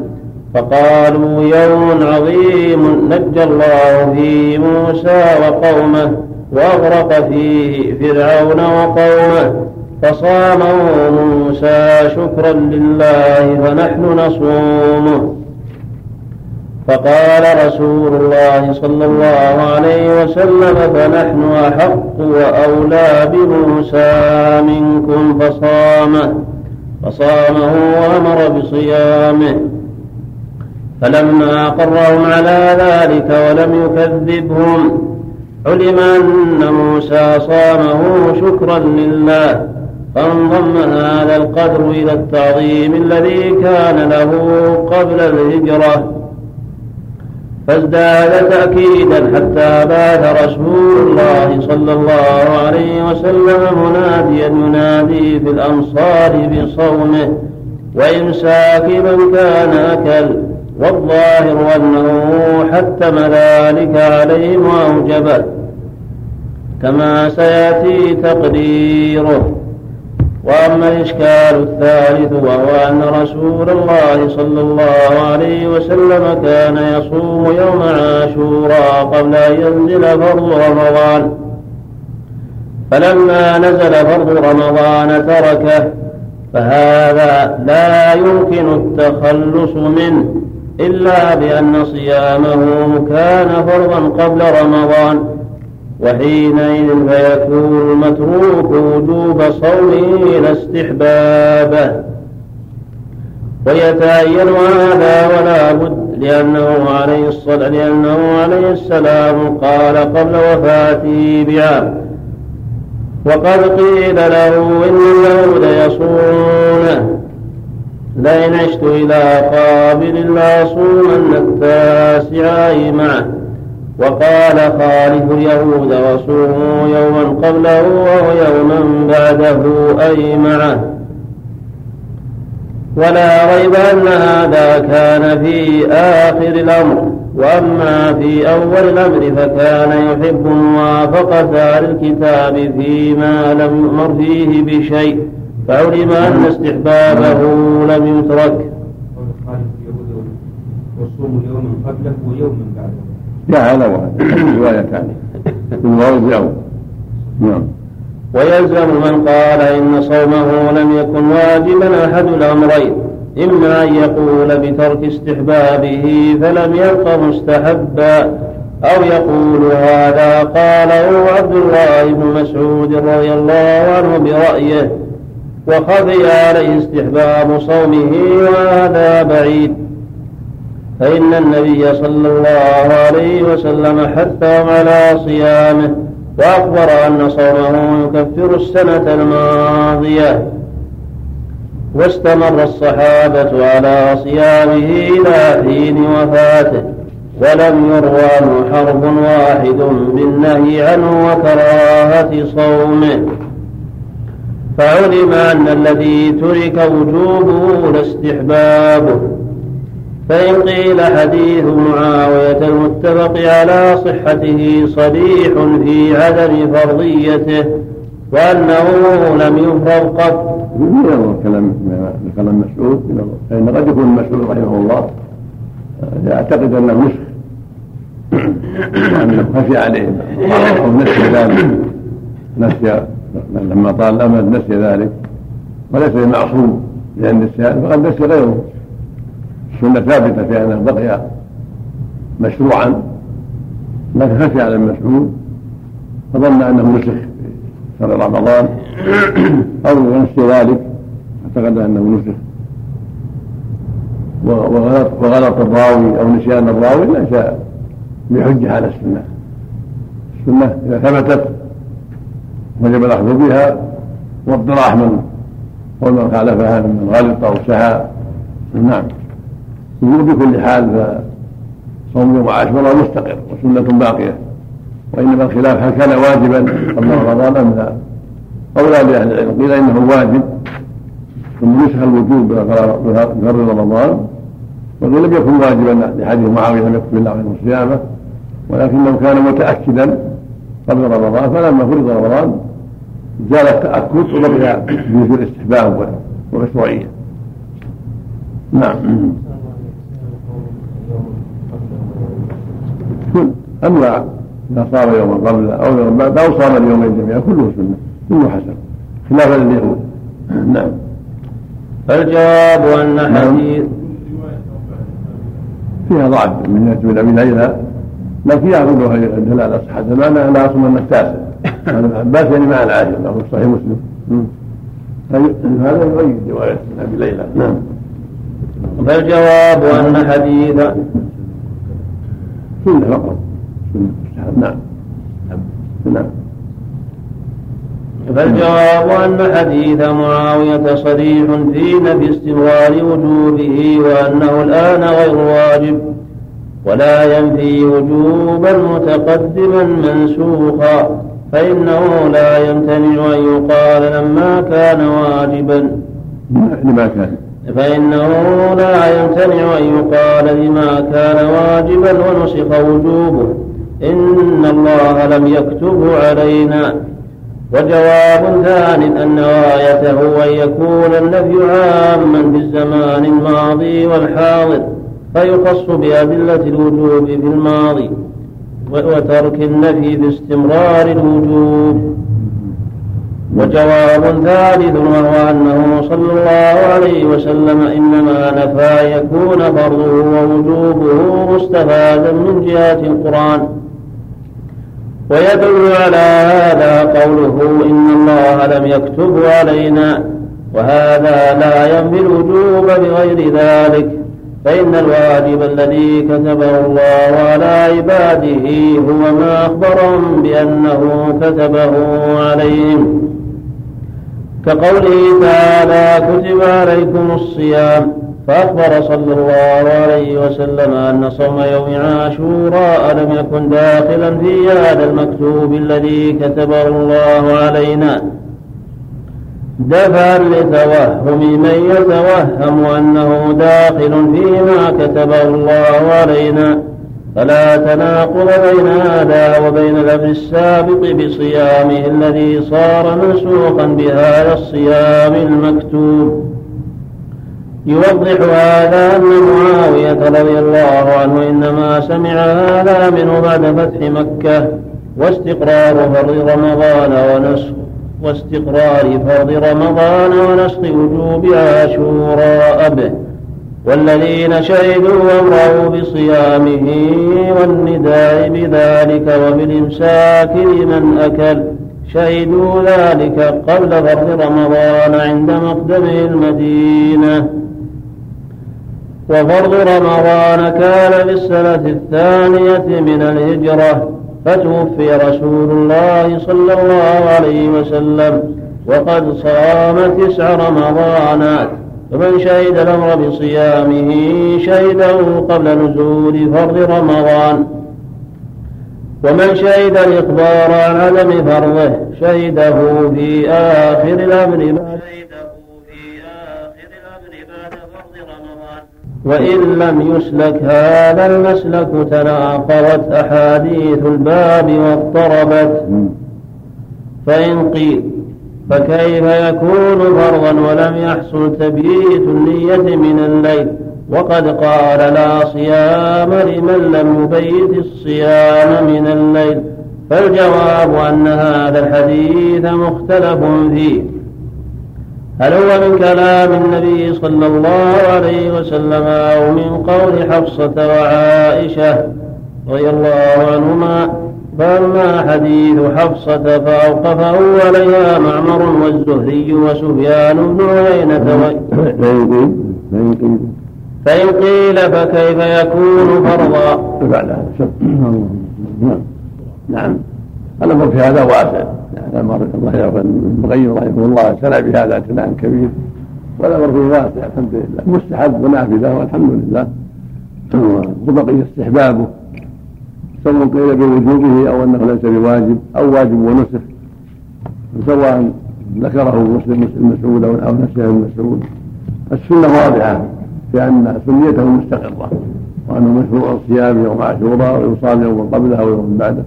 فقالوا يوم عظيم نجى الله فيه موسى وقومه وأغرق فيه فرعون وقومه فصامه موسى شكرا لله فنحن نصومه. فقال رسول الله صلى الله عليه وسلم فنحن أحق وأولى بموسى منكم فصامه فصامه وأمر بصيامه. فلما أقرهم على ذلك ولم يكذبهم علم أن موسى صامه شكرا لله فانضم هذا القدر إلى التعظيم الذي كان له قبل الهجرة. فازداد تأكيدا حتى بعث رسول الله صلى الله عليه وسلم مناديا ينادي في الأمصار بصومه وإمساك من كان أكل والظاهر أنه حتم ذلك عليهم وأوجبه. كما سيأتي تقديره. وأما الإشكال الثالث وهو أن رسول الله صلى الله عليه وسلم كان يصوم يوم عاشوراء قبل أن ينزل فرض رمضان. فلما نزل فرض رمضان تركه فهذا لا يمكن التخلص منه إلا بأن صيامه كان فرضا قبل رمضان. وحينئذ فيكون المتروك وجوب صومه لا استحبابه. ويتعين هذا ولا بد لأنه عليه الصلاة لأنه عليه السلام قال قبل وفاته بعام. وقد قيل له إن اليهود يصومونه. لئن عشت إلى قابل لأصومن التاسع معه وقال خالف اليهود وصوموا يوما قبله ويوما بعده أي معه ولا ريب أن هذا كان في آخر الأمر وأما في أول الأمر فكان يحب موافقة أهل الكتاب فيما لم يؤمر فيه بشيء فعلم أن استحبابه لم يترك. وصوموا يوما قبله ويوما بعده. وهذا [coughs] روايتان. يوم نعم. ويلزم من قال إن صومه لم يكن واجبا أحد الأمرين. إما أن يقول بترك استحبابه فلم يبق مستحبا أو يقول هذا قاله عبد الله بن مسعود رضي الله عنه برأيه. وخفي عليه استحباب صومه وهذا بعيد. فإن النبي صلى الله عليه وسلم حثهم على صيامه وأخبر أن صومه يكفر السنة الماضية. واستمر الصحابة على صيامه إلى حين وفاته ولم يروى عنه حرف واحد بالنهي عنه وكراهة صومه. فعلم أن الذي ترك وجوبه لاستحبابه فإن قيل حديث معاوية المتفق على صحته صريح في عدم فرضيته وأنه لم يفرض قط. ينظر كلام كلام مسعود فإن قد يكون مسعود رحمه الله يعتقد أنه نسخ وأنه خفي عليه أو نسي ذلك نسي لما طال الأمد نسي ذلك وليس بمعصوم لأن النسيان فقد نسي غيره السنة ثابتة في أنه بقي مشروعا لكن خفي على المسعود فظن أنه نسخ شهر رمضان. [coughs] أو نسي ذلك أعتقد أنه نسخ. وغلط, وغلط الراوي أو نسيان الراوي ليس بحجة على السنة. السنة إذا ثبتت وجب الأخذ بها والضراح من قول من خالفها من غلط أو سهى نعم. بكل حال فصوم يوم عاشوراء مستقر وسنة باقية. وإنما الخلاف هل كان واجبا؟ قبل رمضان أم لا؟ قولان لأهل العلم؟ قيل إنه واجب. ثم نسخ الوجوب بفرض رمضان. وقيل لم يكن واجبا لحديث معاوية لم يكتب الله عليه صيامه ولكنه كان متأكدا قبل رمضان فلما فرض رمضان زال التأكد وبقي جزء الاستحباب والمشروعية نعم. كل أما إذا صام يوما قبل أو يوما بعد أو صام اليومين جميعا كله سنة كله حسن. خلافا لليهود نعم. فالجواب أن حديث فيها ضعف من من أبي ليلى لكن يأخذها دلالة صحة المعنى أنها أصلا التاسع. [laughs] هذا ابن عباس يعني مع العاشر له صحيح مسلم. هذا يؤيد رواية أبي ليلى. نعم. فالجواب أن حديث سنة فقط سنة نعم. نعم. فالجواب أن حديث معاوية صريح في نفي استمرار وجوبه وأنه الآن غير واجب ولا ينفي وجوبا متقدما منسوخا فإنه لا يمتنع أن يقال لما كان واجبا. لما كان. فإنه لا يمتنع أن يقال لما كان واجبا ونسخ وجوبه. إن الله لم يكتبه علينا. وجواب ثان أن غايته أن يكون النفي عاما في الزمان الماضي والحاضر فيخص بأدلة الوجوب في الماضي وترك النفي باستمرار الوجوب. وجواب ثالث وهو أنه صلى الله عليه وسلم إنما نفى يكون فرضه ووجوبه مستفادا من جهة القرآن. ويدل على هذا قوله إن الله لم يكتب علينا وهذا لا ينفي الوجوب بغير ذلك فإن الواجب الذي كتبه الله على عباده هو ما أخبرهم بأنه كتبه عليهم. كقوله تعالى كتب عليكم الصيام فأخبر صلى الله عليه وسلم أن صوم يوم عاشوراء لم يكن داخلا في هذا المكتوب الذي كتبه الله علينا. دفعا لتوهم من يتوهم أنه داخل فيما كتبه الله علينا. فلا تناقض بين هذا وبين الأمر السابق بصيامه الذي صار منسوخا بهذا الصيام المكتوب. يوضح هذا أن معاوية رضي الله عنه إنما سمع هذا منه بعد فتح مكة واستقرار فرض رمضان ونسخ واستقرار فرض رمضان ونسخ وجوب عاشوراء به. والذين شهدوا أمره بصيامه والنداء بذلك وبالإمساك لمن أكل. شهدوا ذلك قبل فرض رمضان عند مقدمه المدينة. وفرض رمضان كان في السنة الثانية من الهجرة فتوفي رسول الله صلى الله عليه وسلم وقد صام تسع رمضانات. فمن شهد الأمر بصيامه شهده قبل نزول فرض رمضان. ومن شهد الإخبار عن عدم فرضه شهده في آخر الأمر بعد وإن لم يسلك هذا المسلك تناقضت أحاديث الباب واضطربت. فإن قيل فكيف يكون فرضا ولم يحصل تبييت النية من الليل؟ وقد قال لا صيام لمن لم يبيت الصيام من الليل. فالجواب أن هذا الحديث مختلف فيه. هل هو من كلام النبي صلى الله عليه وسلم أو من قول حفصة وعائشة رضي الله عنهما؟ فأما حديث حفصة فأوقفه عليها معمر والزهري وسفيان بن عيينة فإن قيل فكيف يكون فرضا؟ هذا نعم. الأمر في هذا واسع. الله يغفر ابن القيم رحمه الله سنى بهذا كلام كبير. والأمر فيه واسع الحمد لله. مستحب ونافذة والحمد لله. وبقي استحبابه. سواء قيل بوجوبه أو أنه ليس بواجب أو واجب ونسخ سواء ذكره مسلم مسعود أو نسيه ابن مسعود. السنة واضحة بأن سنيته مستقرة وأنه مشروع الصيام يوم عاشوراء ويصام يوم قبله ويوم بعده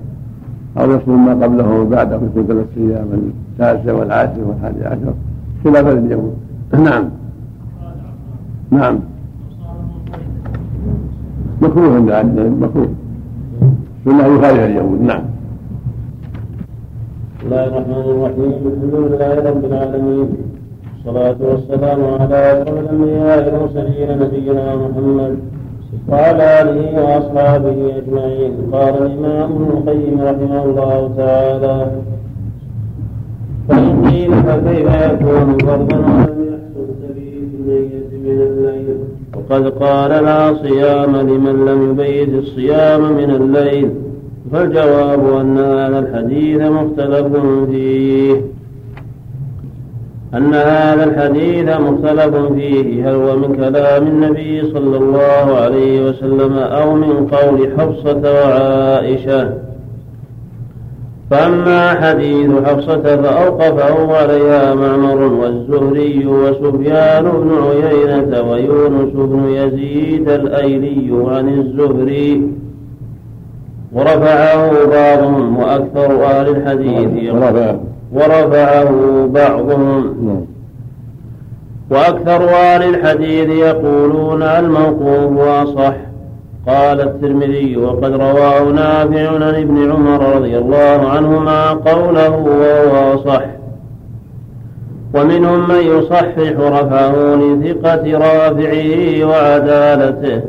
أو يصوم ما قبله وبعده مثل ثلاث أيام التاسع والعاشر والحادي عشر خلافا لليهود نعم. نعم. مكروه عند مكروه. سنة يخالف اليهود. نعم. بسم الله الرحمن الرحيم. الحمد لله رب العالمين. والصلاة والسلام على أشرف الأنبياء والمرسلين نبينا محمد وعلى آله وأصحابه أجمعين. قال الإمام ابن القيم رحمه الله تعالى فإن قيل فكيف يكون فرضا ولم يحصل النية من وقد قال لا صيام لمن لم يبيت الصيام من الليل. فالجواب أن هذا الحديث مختلف فيه. أن هذا الحديث مختلف فيه. هل هو من كلام النبي صلى الله عليه وسلم أو من قول حفصة وعائشة؟ فأما حديث حفصة فأوقفه عليها معمر والزهري وسفيان بن عيينة ويونس بن يزيد الأيلي عن الزهري. ورفعه بعضهم وأكثر أهل الحديث. ورفعه بعضهم نعم. وأكثر أهل الحديث يقولون الموقوف أصح. قال الترمذي وقد رواه نافع عن ابن عمر رضي الله عنهما قوله وهو أصح ومنهم من يصحح رفعه لثقة رافعه وعدالته.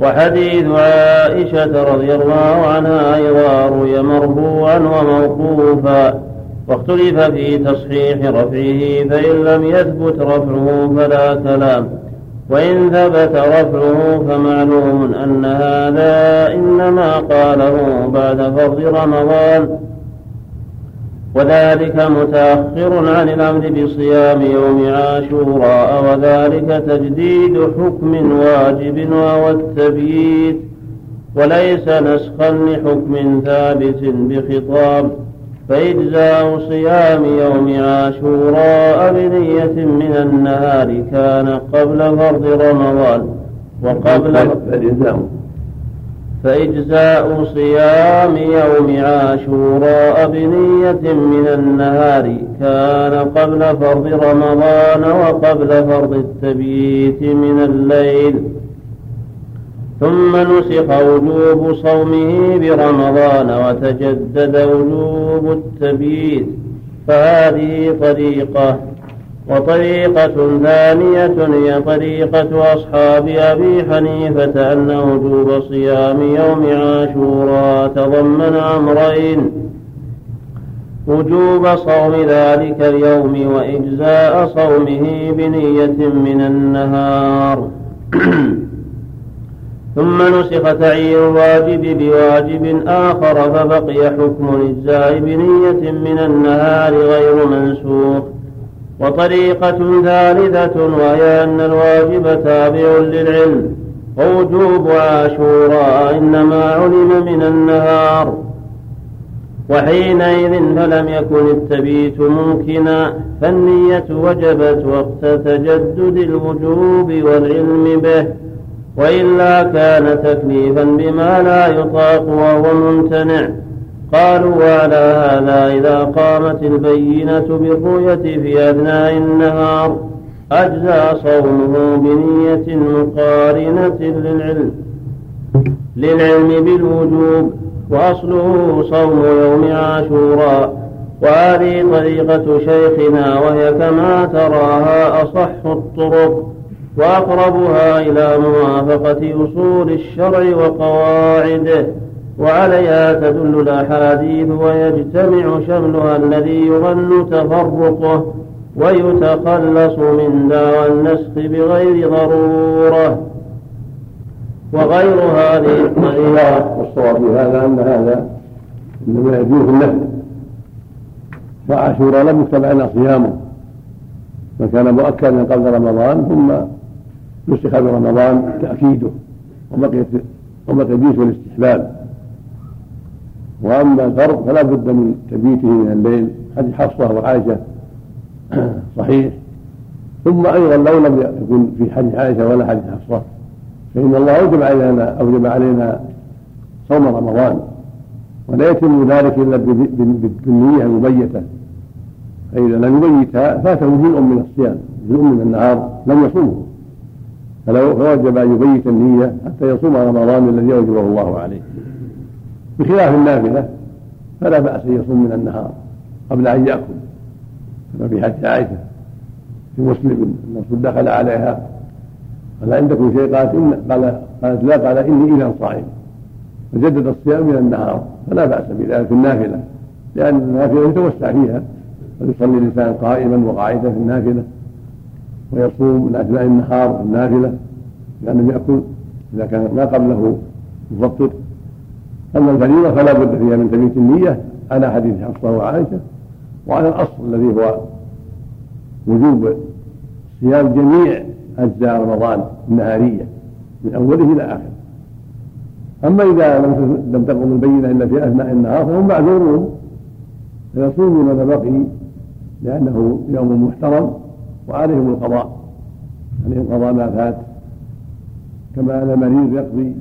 وحديث عائشة رضي الله عنها أيضا روي مرفوعا وموقوفا. واختلف في تصحيح رفعه فإن لم يثبت رفعه فلا كلام وإن ثبت رفعه فمعلوم أن هذا إنما قاله بعد فرض رمضان. وذلك متأخر عن الأمر بصيام يوم عاشوراء وذلك تجديد حكم واجب وهو التبييت وليس نسخا لحكم ثابت بخطاب. فإجزاء صيام يوم عاشوراء بنية من النهار كان قبل فرض رمضان وقبل فإجزاء صيام يوم عاشوراء بنية من النهار كان قبل فرض رمضان وقبل فرض التبييت من الليل ثم نسخ وجوب صومه برمضان وتجدد وجوب التبييت. فهذه طريقة وطريقة ثانية هي طريقة أصحاب أبي حنيفة أن وجوب صيام يوم عاشوراء تضمن أمرين وجوب صوم ذلك اليوم وإجزاء صومه بنية من النهار. [clears throat] ثم نسخ تعيين الواجب بواجب آخر فبقي حكم الإجزاء بنية من النهار غير منسوخ. وطريقة ثالثة وهي أن الواجب تابع للعلم. ووجوب عاشوراء إنما علم من النهار. وحينئذ فلم يكن التبيت ممكنا فالنية وجبت وقت تجدد الوجوب والعلم به. وإلا كان تكليفا بما لا يطاق وهو ممتنع. قالوا وعلى هذا إذا قامت البينة بالرؤية في أثناء النهار. أجزى صومه بنية مقارنة للعلم للعلم بالوجوب. وأصله صوم يوم عاشوراء. وهذه طريقة شيخنا وهي كما تراها أصح الطرق. وأقربها إلى موافقة أصول الشرع وقواعده وعليها تدل الأحاديث ويجتمع شملها الذي يظن تفرقه ويتخلص من دعوى النسخ بغير ضرورة. وغير هذه الطريقة. والصواب في هذا أن هذا إنما يجوز النفل وعاشوراء لم يكتب علينا صيامه فكان مؤكدا قبل رمضان ثم نسخ برمضان تأكيده وبقيت وبقي الجيش والاستحباب وأما الفرض فلا بد من تبييته من الليل. حديث حفصة وعائشة [clears throat] صحيح. ثم أيضا لو لم يكن في حديث عائشة ولا حديث حفصة فإن الله أوجب علينا أوجب علينا صوم رمضان. ولا يتم ذلك إلا بالنية المبيتة. فإذا لم يبيتها فاته جزء من الصيام جزء من النهار لم يصومه. فلو فوجب أن يبيت النية حتى يصوم رمضان الذي أوجبه الله عليه. بخلاف النافلة فلا بأس أن يصوم من النهار قبل أن يأكل. كما في حديث عائشة في مسلم أن الرسول دخل عليها قال عندكم شيء قالت إن قال قالت لا قال إني إذا صائم. فجدد الصيام من النهار. فلا بأس بذلك في النافلة لأن النافلة يتوسع فيها ويصلي الإنسان قائما وقاعدا في النافلة. ويصوم من أثناء النهار في النافلة لأنه يأكل إذا كان ما قبله مفطر أما الفريضة فلا بد فيها من تبيت النية على حديث حفصة وعائشة وعلى الأصل الذي هو وجوب صيام جميع أجزاء رمضان النهارية من أوله إلى آخره أما إذا لم لم تقم البينة إلا في أثناء النهار فهم معذورون فيصومون ما بقي لأنه يوم محترم. وعليهم القضاء. عليهم قضاء ما فات. كما أن المريض يقضي